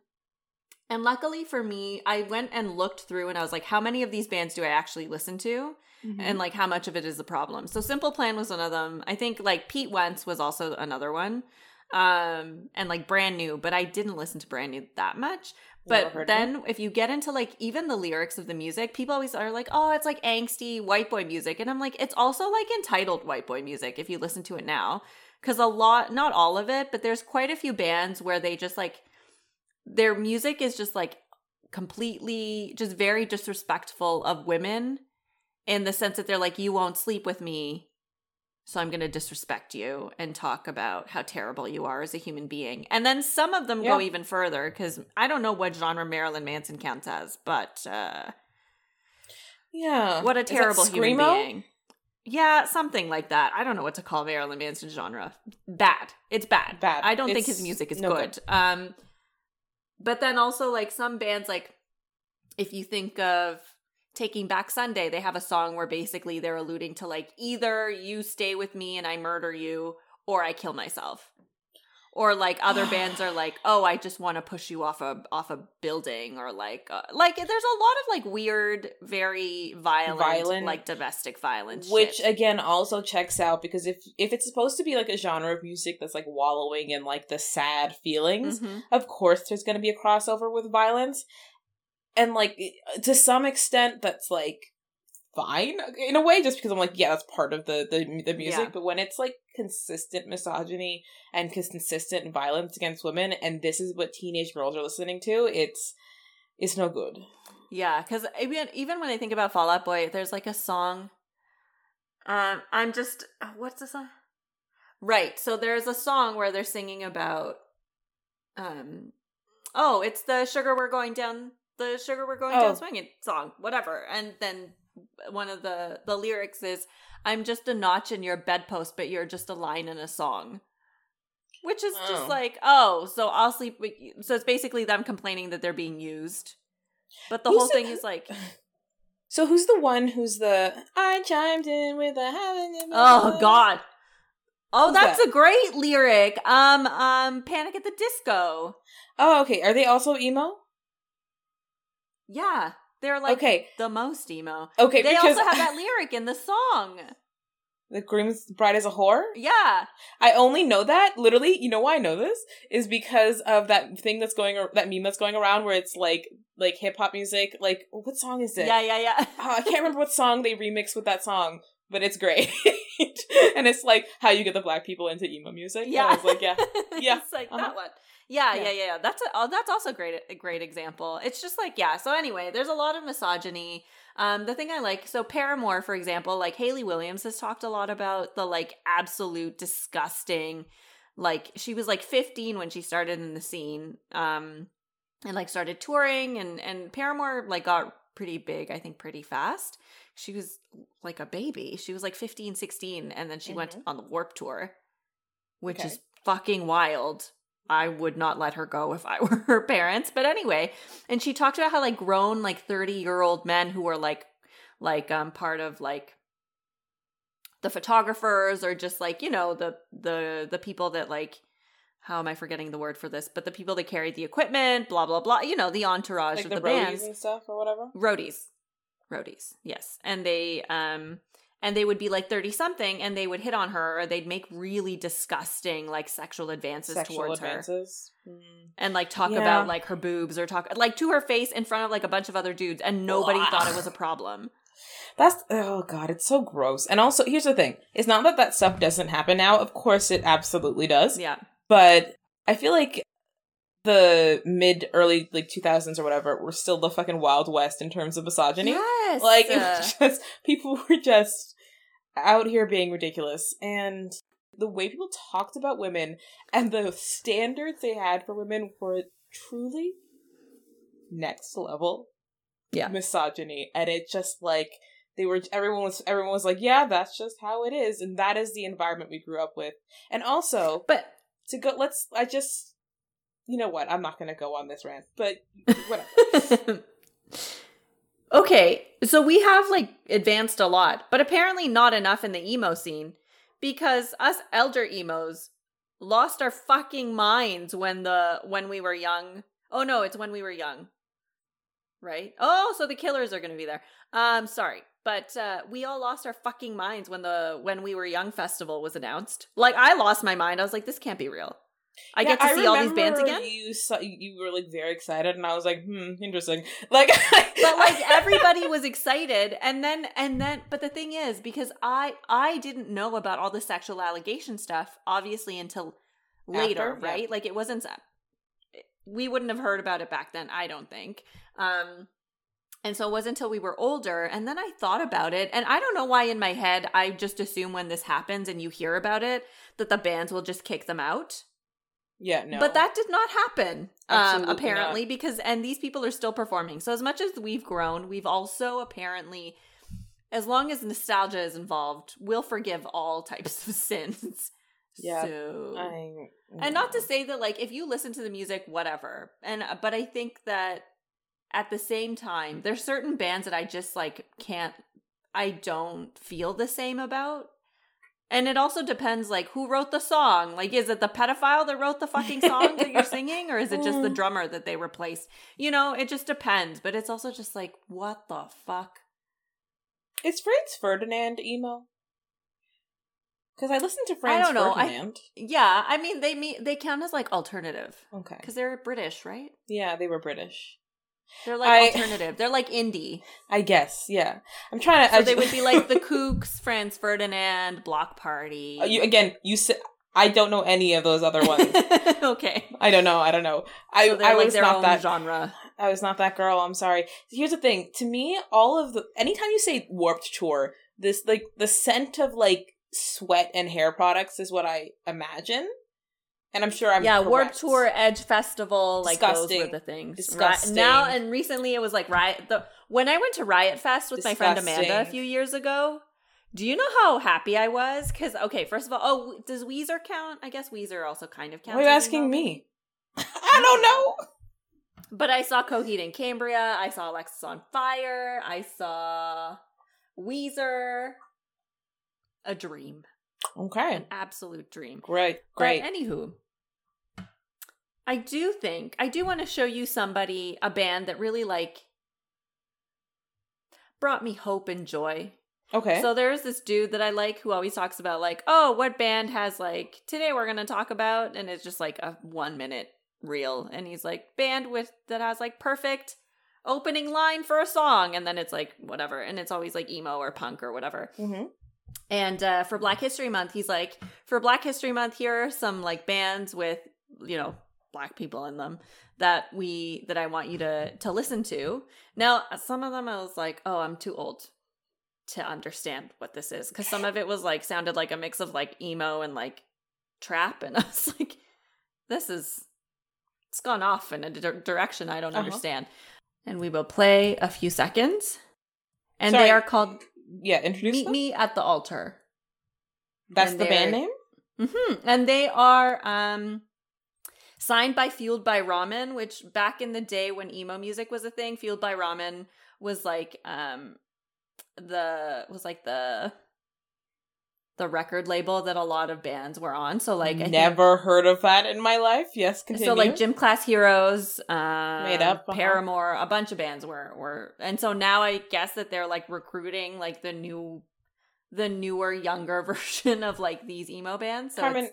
And luckily for me i went and looked through and i was like how many of these bands do i actually listen to? Mm-hmm. and like how much of it is a problem? So simple plan was one of them. I think like pete wentz was also another one. Um and like brand new but i didn't listen to brand new that much. But then if you get into like even the lyrics of the music people always are like oh it's like angsty white boy music. And i'm like it's also like entitled white boy music if you listen to it now. Because a lot not all of it but there's quite a few bands where they just like their music is just like completely just very disrespectful of women in the sense that they're like you won't sleep with me so i'm going to disrespect you and talk about how terrible you are as a human being and then some of them go even further because i don't know what genre marilyn manson counts as but uh Yeah. what a terrible human being yeah something like that i don't know what to call marilyn manson genre bad it's bad Bad. i don't think his music is no good. good. um but then also like some bands like if you think of taking back sunday they have a song where basically they're alluding to like either you stay with me and i murder you or i kill myself or like other bands are like oh i just want to push you off a off a building or like uh, like there's a lot of like weird very violent, Violent. like domestic violence which shit. again also checks out because if if it's supposed to be like a genre of music that's like wallowing in like the sad feelings Mhm. of course there's going to be a crossover with violence and like to some extent that's like fine in a way just because i'm like yeah that's part of the the, the music Yeah. but when it's like consistent misogyny and consistent violence against women and this is what teenage girls are listening to it's it's no good Yeah, because even even when I think about Fallout Boy, there's like a song. Um, I'm just what's the song? Right. So there's a song where they're singing about. Um, oh, it's the sugar we're going down. The sugar we're going Oh. down swinging song, whatever. And then one of the the lyrics is, "I'm just a notch in your bedpost, but you're just a line in a song." Which is just Oh. like, oh, so I'll sleep with you. So it's basically them complaining that they're being used. But the Who's whole the- thing is like, so who's the one who's the i chimed in with a heaven oh god. Oh, Who's that's that? a great lyric. Um, um, Panic at the Disco. oh okay are they also emo Yeah, they're like okay, the most emo. okay. They also have that lyric in the song. the groom's bride is a whore. Yeah. I only know that literally. You know why I know this is because of that thing that's going that meme that's going around where it's like like hip hop music. Like what song is it? Yeah, yeah, yeah. Oh, I can't remember what song they remixed with that song, but it's great. and it's like how you get the black people into emo music. And Yeah. I was like, yeah, yeah, it's like uh-huh. that one. Yeah, Yeah. yeah, yeah. That's a, oh, that's also great. A great example. It's just like yeah. So anyway, there's a lot of misogyny. Um, the thing I like, so Paramore, for example, like Haley Williams has talked a lot about the like absolute disgusting. Like she was like 15 when she started in the scene, um, and like started touring, and and Paramore like got pretty big. I think pretty fast. She was like a baby. She was like 15, 16, and then she went Mhm. on the Warp Tour, which Okay. is fucking wild. I would not let her go if I were her parents. But anyway, and she talked about how like grown like 30 year old men who were like like um part of like the photographers or just like, you know, the the the people that like how am I forgetting the word for this? But the people that carried the equipment, blah blah blah, you know, the entourage like of the, the, bands and stuff or whatever. roadies roadies yes and they um and they would be like 30 something and they would hit on her or they'd make really disgusting like sexual advances Sexual towards her. Mm. and like talk Yeah. about like her boobs or talk like to her face in front of like a bunch of other dudes and nobody Ugh. thought it was a problem That's oh god, it's so gross. And also, here's the thing: it's not that that stuff doesn't happen now. Of course, it absolutely does. yeah But I feel like the mid early like 2000s or whatever were still the fucking wild west in terms of misogyny. yes. Like it Uh, was just people were just out here being ridiculous. And the way people talked about women and the standards they had for women were truly next level Yeah. misogyny. And it just like they were everyone was everyone was like yeah that's just how it is. And that is the environment we grew up with. And also but to go let's i just you know what i'm not gonna go on this rant but whatever okay, so we have like advanced a lot, but apparently not enough in the emo scene because us elder emos lost our fucking minds when the when we were young. Oh no, it's when we were young. Right? Oh, so the killers are going to be there. Um sorry, but uh we all lost our fucking minds when the when we were young festival was announced. Like I lost my mind. I was like this can't be real. I Yeah, get to see all these bands again. You saw, you were like very excited, and I was like, "Hmm, interesting." Like, but like everybody was excited and then and then but the thing is because i i didn't know about all the sexual allegation stuff obviously until later After, yeah. right like it wasn't we wouldn't have heard about it back then i don't think um and so it wasn't until we were older and then i thought about it and i don't know why in my head i just assume when this happens and you hear about it that the bands will just kick them out yeah, no, but that did not happen, um, apparently, because and these people are still performing. So as much as we've grown, we've also apparently, as long as nostalgia is involved, we'll forgive all types of sins. Yeah, So I, and not to say that like if you listen to the music, whatever. And uh, but I think that at the same time, there's certain bands that I just like can't. I don't feel the same about. And it also depends, like, who wrote the song? Like, is it the pedophile that wrote the fucking song that you're singing, or is it just the Mm. drummer that they replaced? You know, it just depends. But it's also just like, what the fuck? Is Franz Ferdinand emo? Because I listened to Franz don't know, I- Ferdinand. Yeah, I mean, they mean they count as like alternative okay, because they're British, right? yeah, they were British. They're like I- alternative. They're like indie. I guess, yeah. I'm trying to. So I they would be like the Kooks, Franz Ferdinand, Block Party. Uh, you again. You said I don't know any of those other ones. okay. I don't know. I don't know. I so I like was not that. genre. I was not that girl. I'm sorry. Here's the thing. To me, all of the anytime you say warped tour, this like the scent of like sweat and hair products is what I imagine. And I'm sure I'm yeah, Warp. Tour, Edge Festival, like those were the things. Disgusting. Ri- now and recently, it was like Riot. The when I went to Riot Fest with my friend Amanda a few years ago. Do you know how happy I was? Because okay, first of all, oh, does Weezer count? I guess Weezer also kind of counts. Why are you asking me? I don't know. But I saw Coheed and Cambria. I saw Alexis on Fire. I saw Weezer. A dream, Okay. an absolute dream. Great. Great. But anywho, I do think I do want to show you somebody, a band that really like brought me hope and joy. Okay. So there's this dude that I like who always talks about like, oh, what band has like today we're gonna talk about, and it's just like a one minute reel, and he's like band with that has like perfect opening line for a song, and then it's like whatever, and it's always like emo or punk or whatever. hmm And uh, for Black History Month, he's like, for Black History Month, here are some like bands with you know black people in them that we that I want you to to listen to. Now, some of them I was like, oh, I'm too old to understand what this is because some of it was like sounded like a mix of like emo and like trap, and I was like, this is it's gone off in a di- direction I don't Uh-huh. understand. And we will play a few seconds, and Sorry. they are called Yeah, introduce "Meet them. Me at the Altar." That's and the band name? hmm And they are um signed by Fueled by Ramen, which back in the day when emo music was a thing, Fueled by Ramen was like um the was like the the record label that a lot of bands were on. So like I think- Never heard of that in my life. Yes, continue. so like Gym Class Heroes, um, Made Up, uh-huh. Paramore, a bunch of bands were were, and so now I guess that they're like recruiting like the new, the newer, younger version of like these emo bands. So Carmen,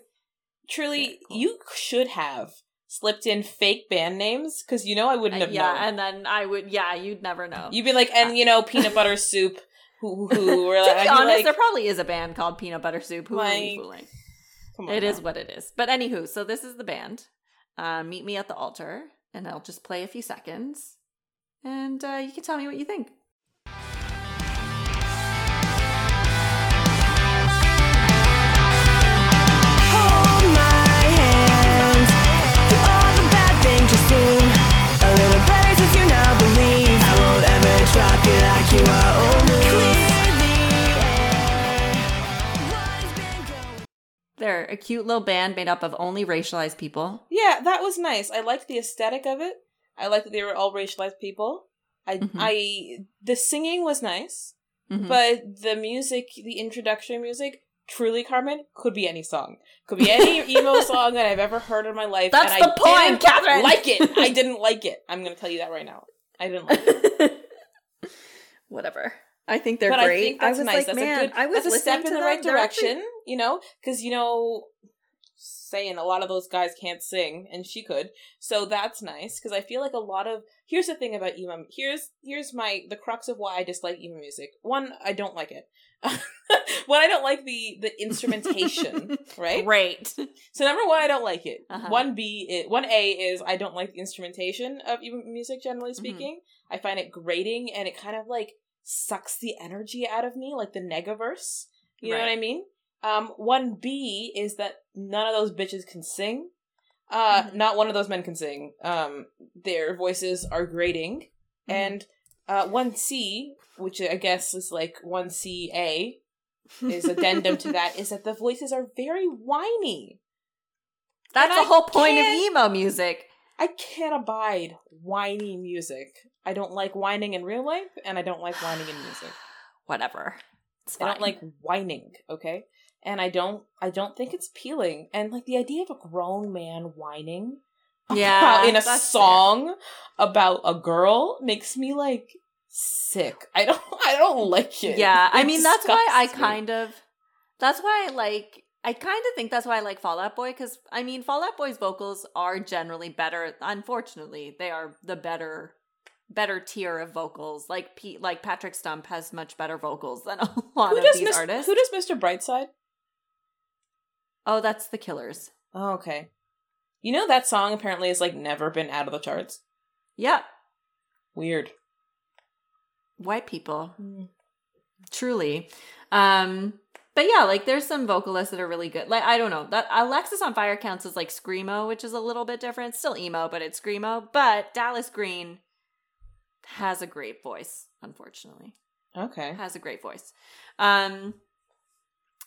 truly, cool. you should have slipped in fake band names because you know I wouldn't have Uh, yeah, known. and then I would, yeah, you'd never know. You'd be like, and you know, peanut butter soup. Who who were to like, be be honest, like, there probably is a band called Peanut Butter Soup. Who are we Like, fooling? come on It is now. what it is. But anywho, so this is the band. Uh, meet me at the altar, and I'll just play a few seconds, and uh, you can tell me what you think. Hold my They're a cute little band made up of only racialized people. Yeah, that was nice. I liked the aesthetic of it. I liked that they were all racialized people. I Mhm. I the singing was nice, Mhm. but the music, the introduction music, truly Carmen could be any song. Could be any emo song that I've ever heard in my life. That's and the I point, didn't Catherine! Like it. I didn't like it. I'm gonna tell you that right now. I didn't like it. Whatever. I think they're but great. I think that's was nice. like, that's man, a good. I was that's a step in the right them. They're actually- direction. You know, because you know, saying a lot of those guys can't sing, and she could. So that's nice because I feel like a lot of. Here's the thing about emo. Here's here's my the crux of why I dislike emo music. One, I don't like it. one, I don't like the the instrumentation. right. Right. So number one, I don't like it. Uh-huh. One B, it, one A is I don't like the instrumentation of emo music. Generally Mm-hmm. speaking, I find it grating and it kind of like sucks the energy out of me, like the negaverse. You know what I mean? Um, one B is that none of those bitches can sing. Uh, Mhm. not one of those men can sing. Um, their voices are grating, Mhm. and uh, one C, which I guess is like one C A, is addendum to that is that the voices are very whiny. That's And the I whole point of emo music. I can't abide whiny music. I don't like whining in real life, and I don't like whining in music. Whatever. It's I don't like whining, okay? And I don't I don't think it's appealing. And like the idea of a grown man whining Yeah, about- in a song about a girl makes me like sick. I don't I don't like it. Yeah, I mean that's why I disgusts me. kind of that's why I like I kind of think that's why I like Fallout Boy cuz I mean Fallout Boy's vocals are generally better. Unfortunately, they are the better better tier of vocals. Like Pete like Patrick Stump has much better vocals than a lot who of these Mis- artists. who does Mr. Brightside? oh, that's the Killers. Oh, okay. You know that song apparently has like never been out of the charts. Yeah, Weird. white people. truly um but yeah like there's some vocalists that are really good like i don't know that alexis on fire counts as like screamo which is a little bit different still emo but it's screamo but dallas green has a great voice unfortunately Okay. has a great voice um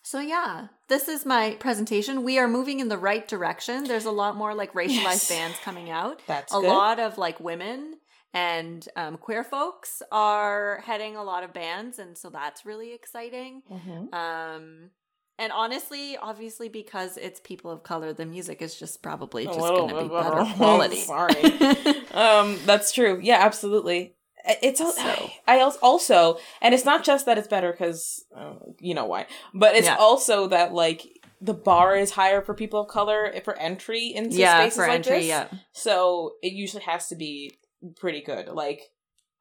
so yeah this is my presentation we are moving in the right direction there's a lot more like racialized Yes. bands coming out That's a good. lot of like women and um, queer folks are heading a lot of bands and so that's really exciting Mhm. um and honestly obviously because it's people of color the music is just probably just gonna be better quality Sorry. Um, that's true. Yeah, absolutely. It's So- I als- also, and it's not just that it's better because uh, you know why, but it's Yeah. also that like the bar is higher for people of color for entry into yeah, spaces for like entry, this. yeah. So it usually has to be pretty good. Like,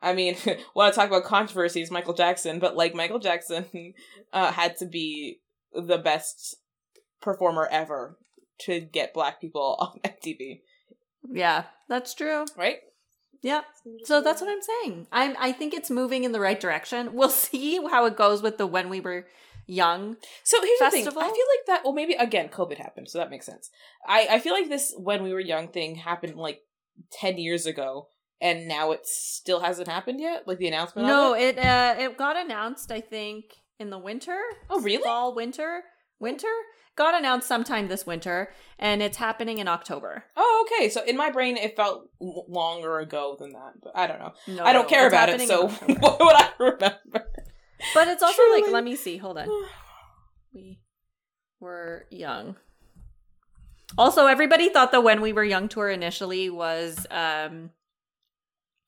I mean, want to talk about controversies, Michael Jackson, but like Michael Jackson uh, had to be the best performer ever to get black people on MTV, Yeah, that's true. right? Yeah. So that's what I'm saying. I'm I think it's moving in the right direction. We'll see how it goes with the when we were young. So here's the thing. I feel like that. Well, maybe again, COVID happened, so that makes sense. I I feel like this when we were young thing happened like ten years ago, and now it still hasn't happened yet. Like the announcement. No, of it? it uh it got announced I think in the winter. Oh, really? Fall, winter, winter got announced sometime this winter and it's happening in October. Oh, okay. So in my brain, it felt longer ago than that, but I don't know. No, I don't no, care about it, so what would I remember? But it's also like let me see. Hold on. We were young. Also, everybody thought the When We Were Young tour initially was um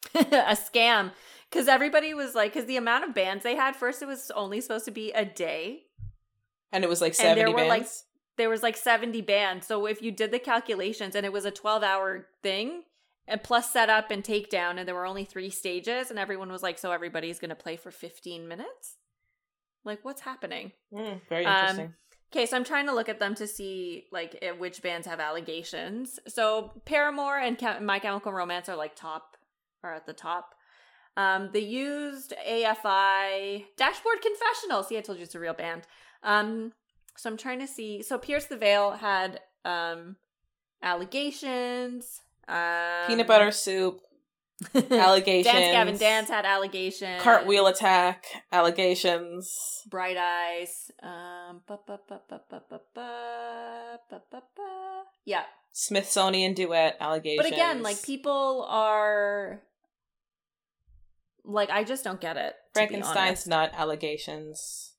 a scam because everybody was like, because the amount of bands they had, first it was only supposed to be a day. And it was like And seventy there were, like, bands. There was like 70 bands. So if you did the calculations and it was a 12 hour thing, and plus setup and takedown, and there were only three stages, and everyone was like, so everybody's going to play for 15 minutes? Like, what's happening? Mm, very Um, interesting. Okay, so I'm trying to look at them to see like eh, which bands have allegations. So Paramore and My Chemical Romance are like top, are at the top. Um, they used AFI Dashboard Confessional. See, I told you it's a real band. Um, so I'm trying to see. So Pierce the Veil had um allegations. Um, Peanut butter soup, allegations. Dance Gavin Dance had allegations. Cartwheel attack, allegations. Bright Eyes. Um, ba, ba, ba, ba, ba, ba, ba, ba, ba, ba. Yeah. Smithsonian duet allegations. But again, like people are like I just don't get it. Frankenstein's not allegations.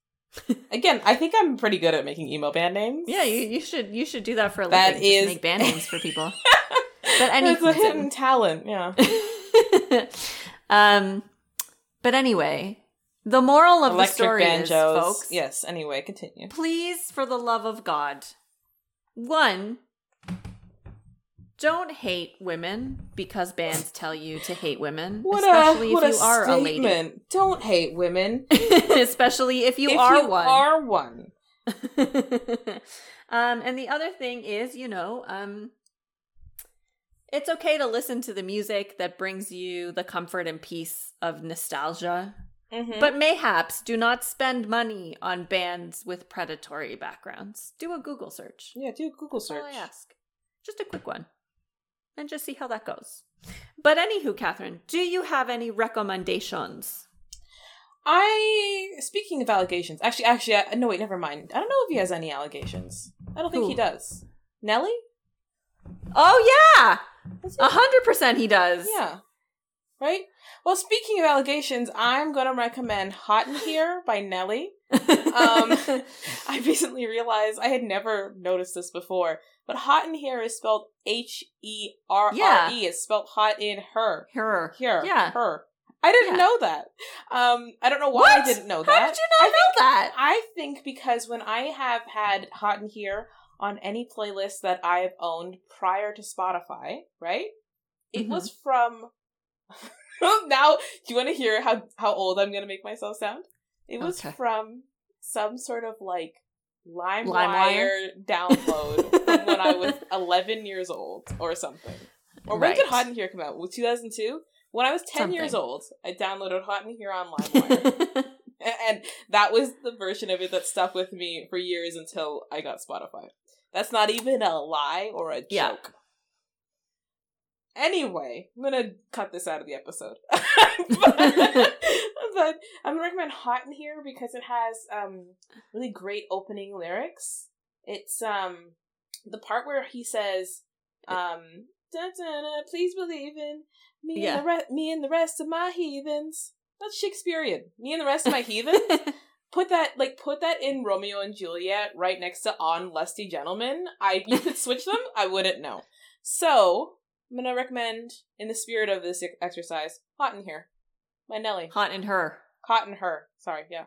Again, I think I'm pretty good at making emo band names. Yeah, you, you should you should do that for a That living. just is- make band names for people. but That's a anyway, hidden talent. Yeah. um, but anyway, the moral of the story banjos. is, folks, Yes. Anyway, continue. please, for the love of God, one, don't hate women because bands tell you to hate women, What especially a what if you are statement. A lady. Don't hate women. especially if you if are you one. are one. um, and the other thing is, you know, um, it's okay to listen to the music that brings you the comfort and peace of nostalgia, Mhm. but mayhaps do not spend money on bands with predatory backgrounds. Do a Google search. yeah, do a Google That's all search. I ask. Just a quick one. And just see how that goes. But anywho, Catherine, do you have any recommendations? I speaking of allegations, actually, actually, I, no, wait, never mind. I don't know if he has any allegations. I don't think he does. Nelly? Oh yeah, a hundred percent he does. Yeah. Right? Well, speaking of allegations, I'm going to recommend Hot in Here by Nelly. Um, I recently realized I had never noticed this before, but Hot in Here is spelled H E R R E. It's spelled hot in her. her. Here. Yeah. Her. I didn't Yeah. know that. Um, I don't know why I didn't know that. How did you not I know that? I think because when I have had Hot in Here on any playlist that I have owned prior to Spotify, right? It Mhm. was from now do you want to hear how how old I'm going to make myself sound? It was Okay. from some sort of like LimeWire, LimeWire? download from when I was 11 years old or something. Or when did Right. Hot in Here come out? Was 2002? When I was 10 years old, I downloaded Hot in Here on LimeWire. And that was the version of it that stuck with me for years until I got Spotify. That's not even a lie or a joke. Yeah. Anyway, I'm gonna cut this out of the episode. but, but I'm gonna recommend Hot in Here because it has um really great opening lyrics. It's um the part where he says um dun, dun, dun, please believe in me Yeah. and the re- me and the rest of my heathens. That's Shakespearean. Me and the rest of my heathens put that like put that in Romeo and Juliet right next to on lusty gentlemen. I you could switch them. I wouldn't know. So I'm gonna recommend, in the spirit of this exercise, hot in here. My Nelly. Hot in her. Hot in her. Sorry, yeah.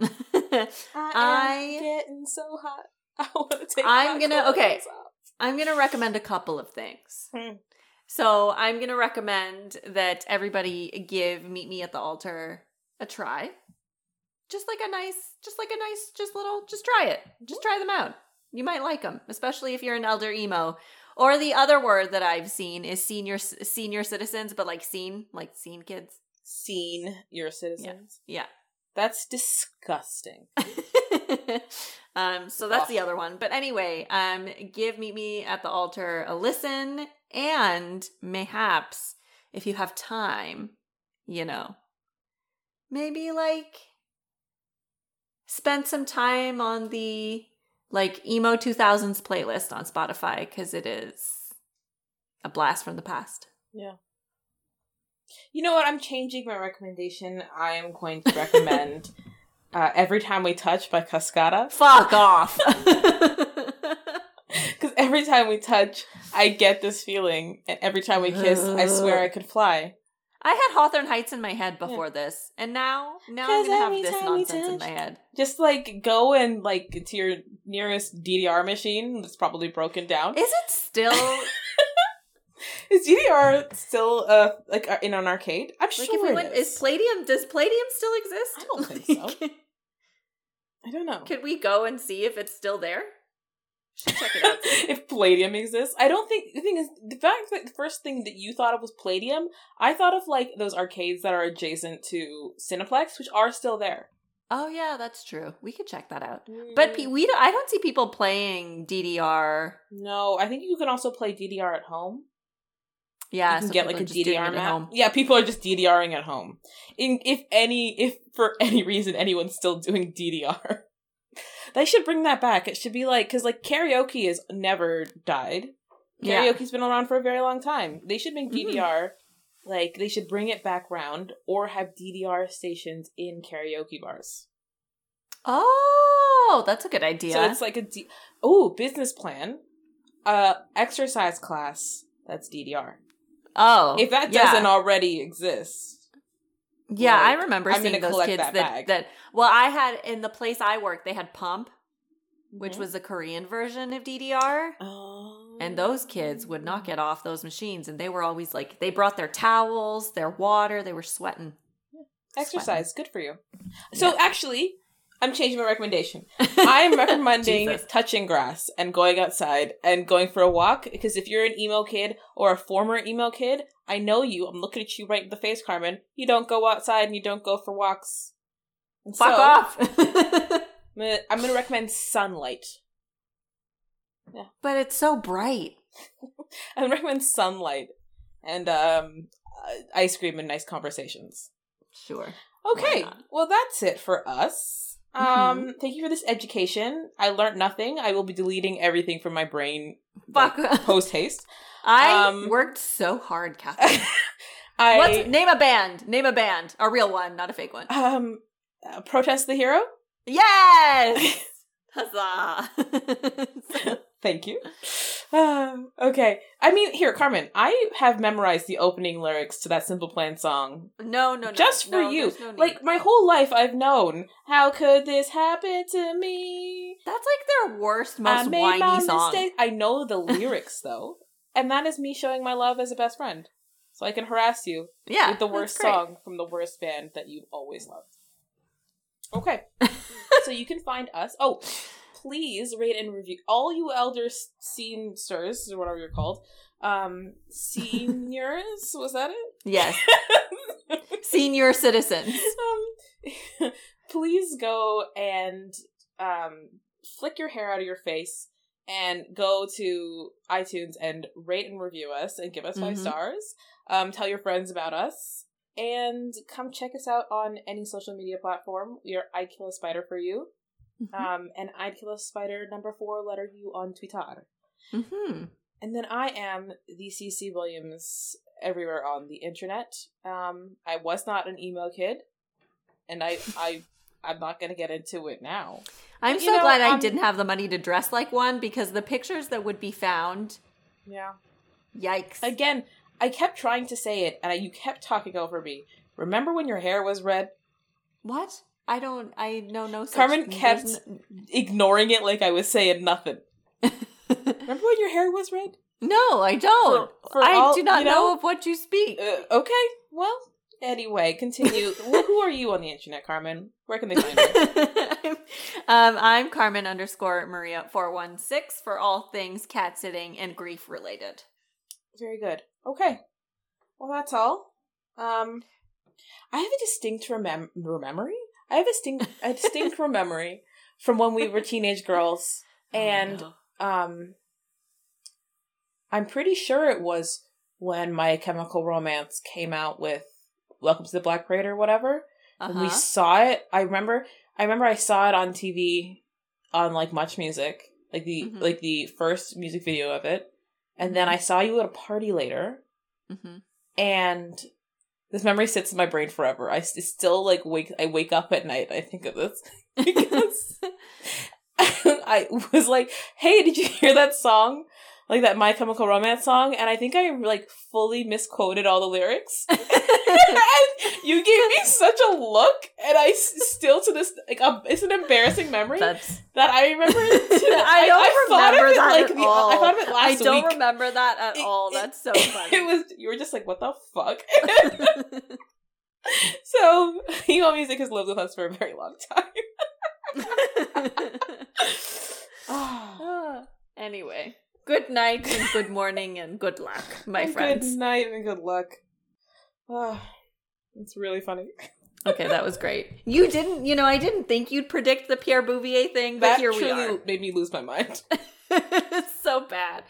I I am getting so hot. I want to take. I'm gonna- okay. off. I'm to recommend a couple of things. Hmm. So, I'm going to recommend that everybody give Meet Me at the Altar a try. Just like a nice, just like a nice, just little, just try it. Just try them out. You might like them, especially if you're an elder emo. Or the other word that I've seen is senior senior citizens, but like seen, like seen kids. Seen your citizens. Yeah. That's disgusting. um, so that's the other one. But anyway, um, give Meet Me at the Altar a listen, and mayhaps if you have time, you know, maybe like spend some time on the like emo 2000s playlist on Spotify because it is a blast from the past. Yeah. You know what? I'm changing my recommendation. I am going to recommend uh, "Every Time We Touch" by Cascada Fuck off. because every time we touch, I get this feeling, and every time we kiss, I swear I could fly. I had Hawthorne Heights in my head before this, and now now I'm gonna have this nonsense in my head. Just like go and like to your nearest DDR machine that's probably broken down. Is it still Is DDR still uh like uh, in an arcade? I'm like sure if we it went? is. Is Palladium? Does Palladium still exist? I don't think so. I don't know. Could we go and see if it's still there? Should check it out. if Palladium exists, I don't think the thing is the fact that the first thing that you thought of was Palladium. I thought of like those arcades that are adjacent to Cineplex, which are still there. oh yeah, that's true. We could check that out. But mm. we, don't- I don't see people playing DDR. no, I think you can also play DDR at home. Yeah, you can so get people like a are just DDR at map. home. Yeah, people are just DDRing at home. In if any, if for any reason anyone's still doing DDR, they should bring that back. It should be like because like karaoke has never died. Yeah. Karaoke's been around for a very long time. They should make. DDR like they should bring it back round or have DDR stations in karaoke bars. Oh, that's a good idea. So it's like a D- oh business plan, uh exercise class. That's DDR. oh, If that yeah. doesn't already exist, Yeah, I remember I'm seeing those kids that that, that well, I had in the place I worked, they had Pump, which Mhm. was a Korean version of DDR. Oh. And those kids would not get off those machines and they were always like they brought their towels, their water, they were sweating. exercise. Good for you. So actually, I'm changing my recommendation. I'm recommending touching grass and going outside and going for a walk because if you're an emo kid or a former emo kid, I know you. I'm looking at you right in the face, Carmen. You don't go outside and you don't go for walks. And Fuck so, off. I'm gonna, I'm gonna recommend sunlight. Yeah. But it's so bright. I recommend sunlight and um, uh, ice cream and nice conversations. Sure. Okay, well that's it for us. Mm-hmm. Um, thank you for this education. I learned nothing. I will be deleting everything from my brain Fuck. post haste. I Um, worked so hard, Catherine. I What's name a band? Name a band. A real one, not a fake one. um uh, protest the hero. Yes! Huzzah! Thank you. Um, okay, I mean, here, Carmen. I have memorized the opening lyrics to that Simple Plan song no, no, no. just for no, you. no like my whole life, I've known how could this happen to me. that's like their worst, I most made whiny my song. mistake. I know the lyrics though, and that is me showing my love as a best friend, so I can harass you Yeah, with the worst song from the worst band that you've always loved. Okay, so you can find us. Oh, please rate and review all you elder s- scenesters or whatever you're called. Um, seniors was that it? Yes, senior citizens. um, please go and um, flick your hair out of your face and go to iTunes and rate and review us and give us 5 Mhm. stars. Um, tell your friends about us and come check us out on any social media platform. We are I'd Kill a Spider for you. Um, and I'd Kill a Spider number four letter U on Twitter. hmm And then I am the CC Williams everywhere on the internet. Um, I was not an emo kid, and I I I'm not gonna get into it now. I'm But, so know, glad I um, didn't have the money to dress like one because the pictures that would be found, Yeah. yikes. Again, I kept trying to say it, and I, you kept talking over me. Remember when your hair was red? What? I don't. I know no. Such, Carmen kept- n- Ignoring it like I was saying nothing. Remember when your hair was red? no, I don't. For- for I all- do not you know? know- of what you speak. Uh, okay, well, anyway, continue. Wh- Who are you on the internet, Carmen? Where can they find you? um, I'm Carmen underscore Maria four one six for all things cat sitting and grief related. Very good. Okay. Well, that's all. Um, I have a distinct remem- memory. I have a distinct, a distinct memory from when we were teenage girls, and Oh, no. um, I'm pretty sure it was when My Chemical Romance came out with Welcome to the Black Parade or whatever. When we Uh-huh. saw it, I remember. I remember I saw it on TV on like Much Music, like the Mhm. like the first music video of it, and then I saw you at a party later, Mhm. and this memory sits in my brain forever. I still like wake. I wake up at night. I think of this because I was like, "Hey, did you hear that song?" Like that My Chemical Romance song, and I think I like fully misquoted all the lyrics. and you gave me such a look, and I still to this like um, it's an embarrassing memory That's that I remember. To, I don't thought of remember that like, at the- all. I thought of it I don't week. remember that at It- all. That's so funny. It was you were just like, what the fuck? so emo music has lived with us for a very long time. Anyway, good night and good morning and good luck, my And friends. Good night and good luck. Ah, it's really funny. Okay, that was great. You didn't, you know, I didn't think you'd predict the Pierre Bouvier thing, but That here we are. made me lose my mind. it's so bad.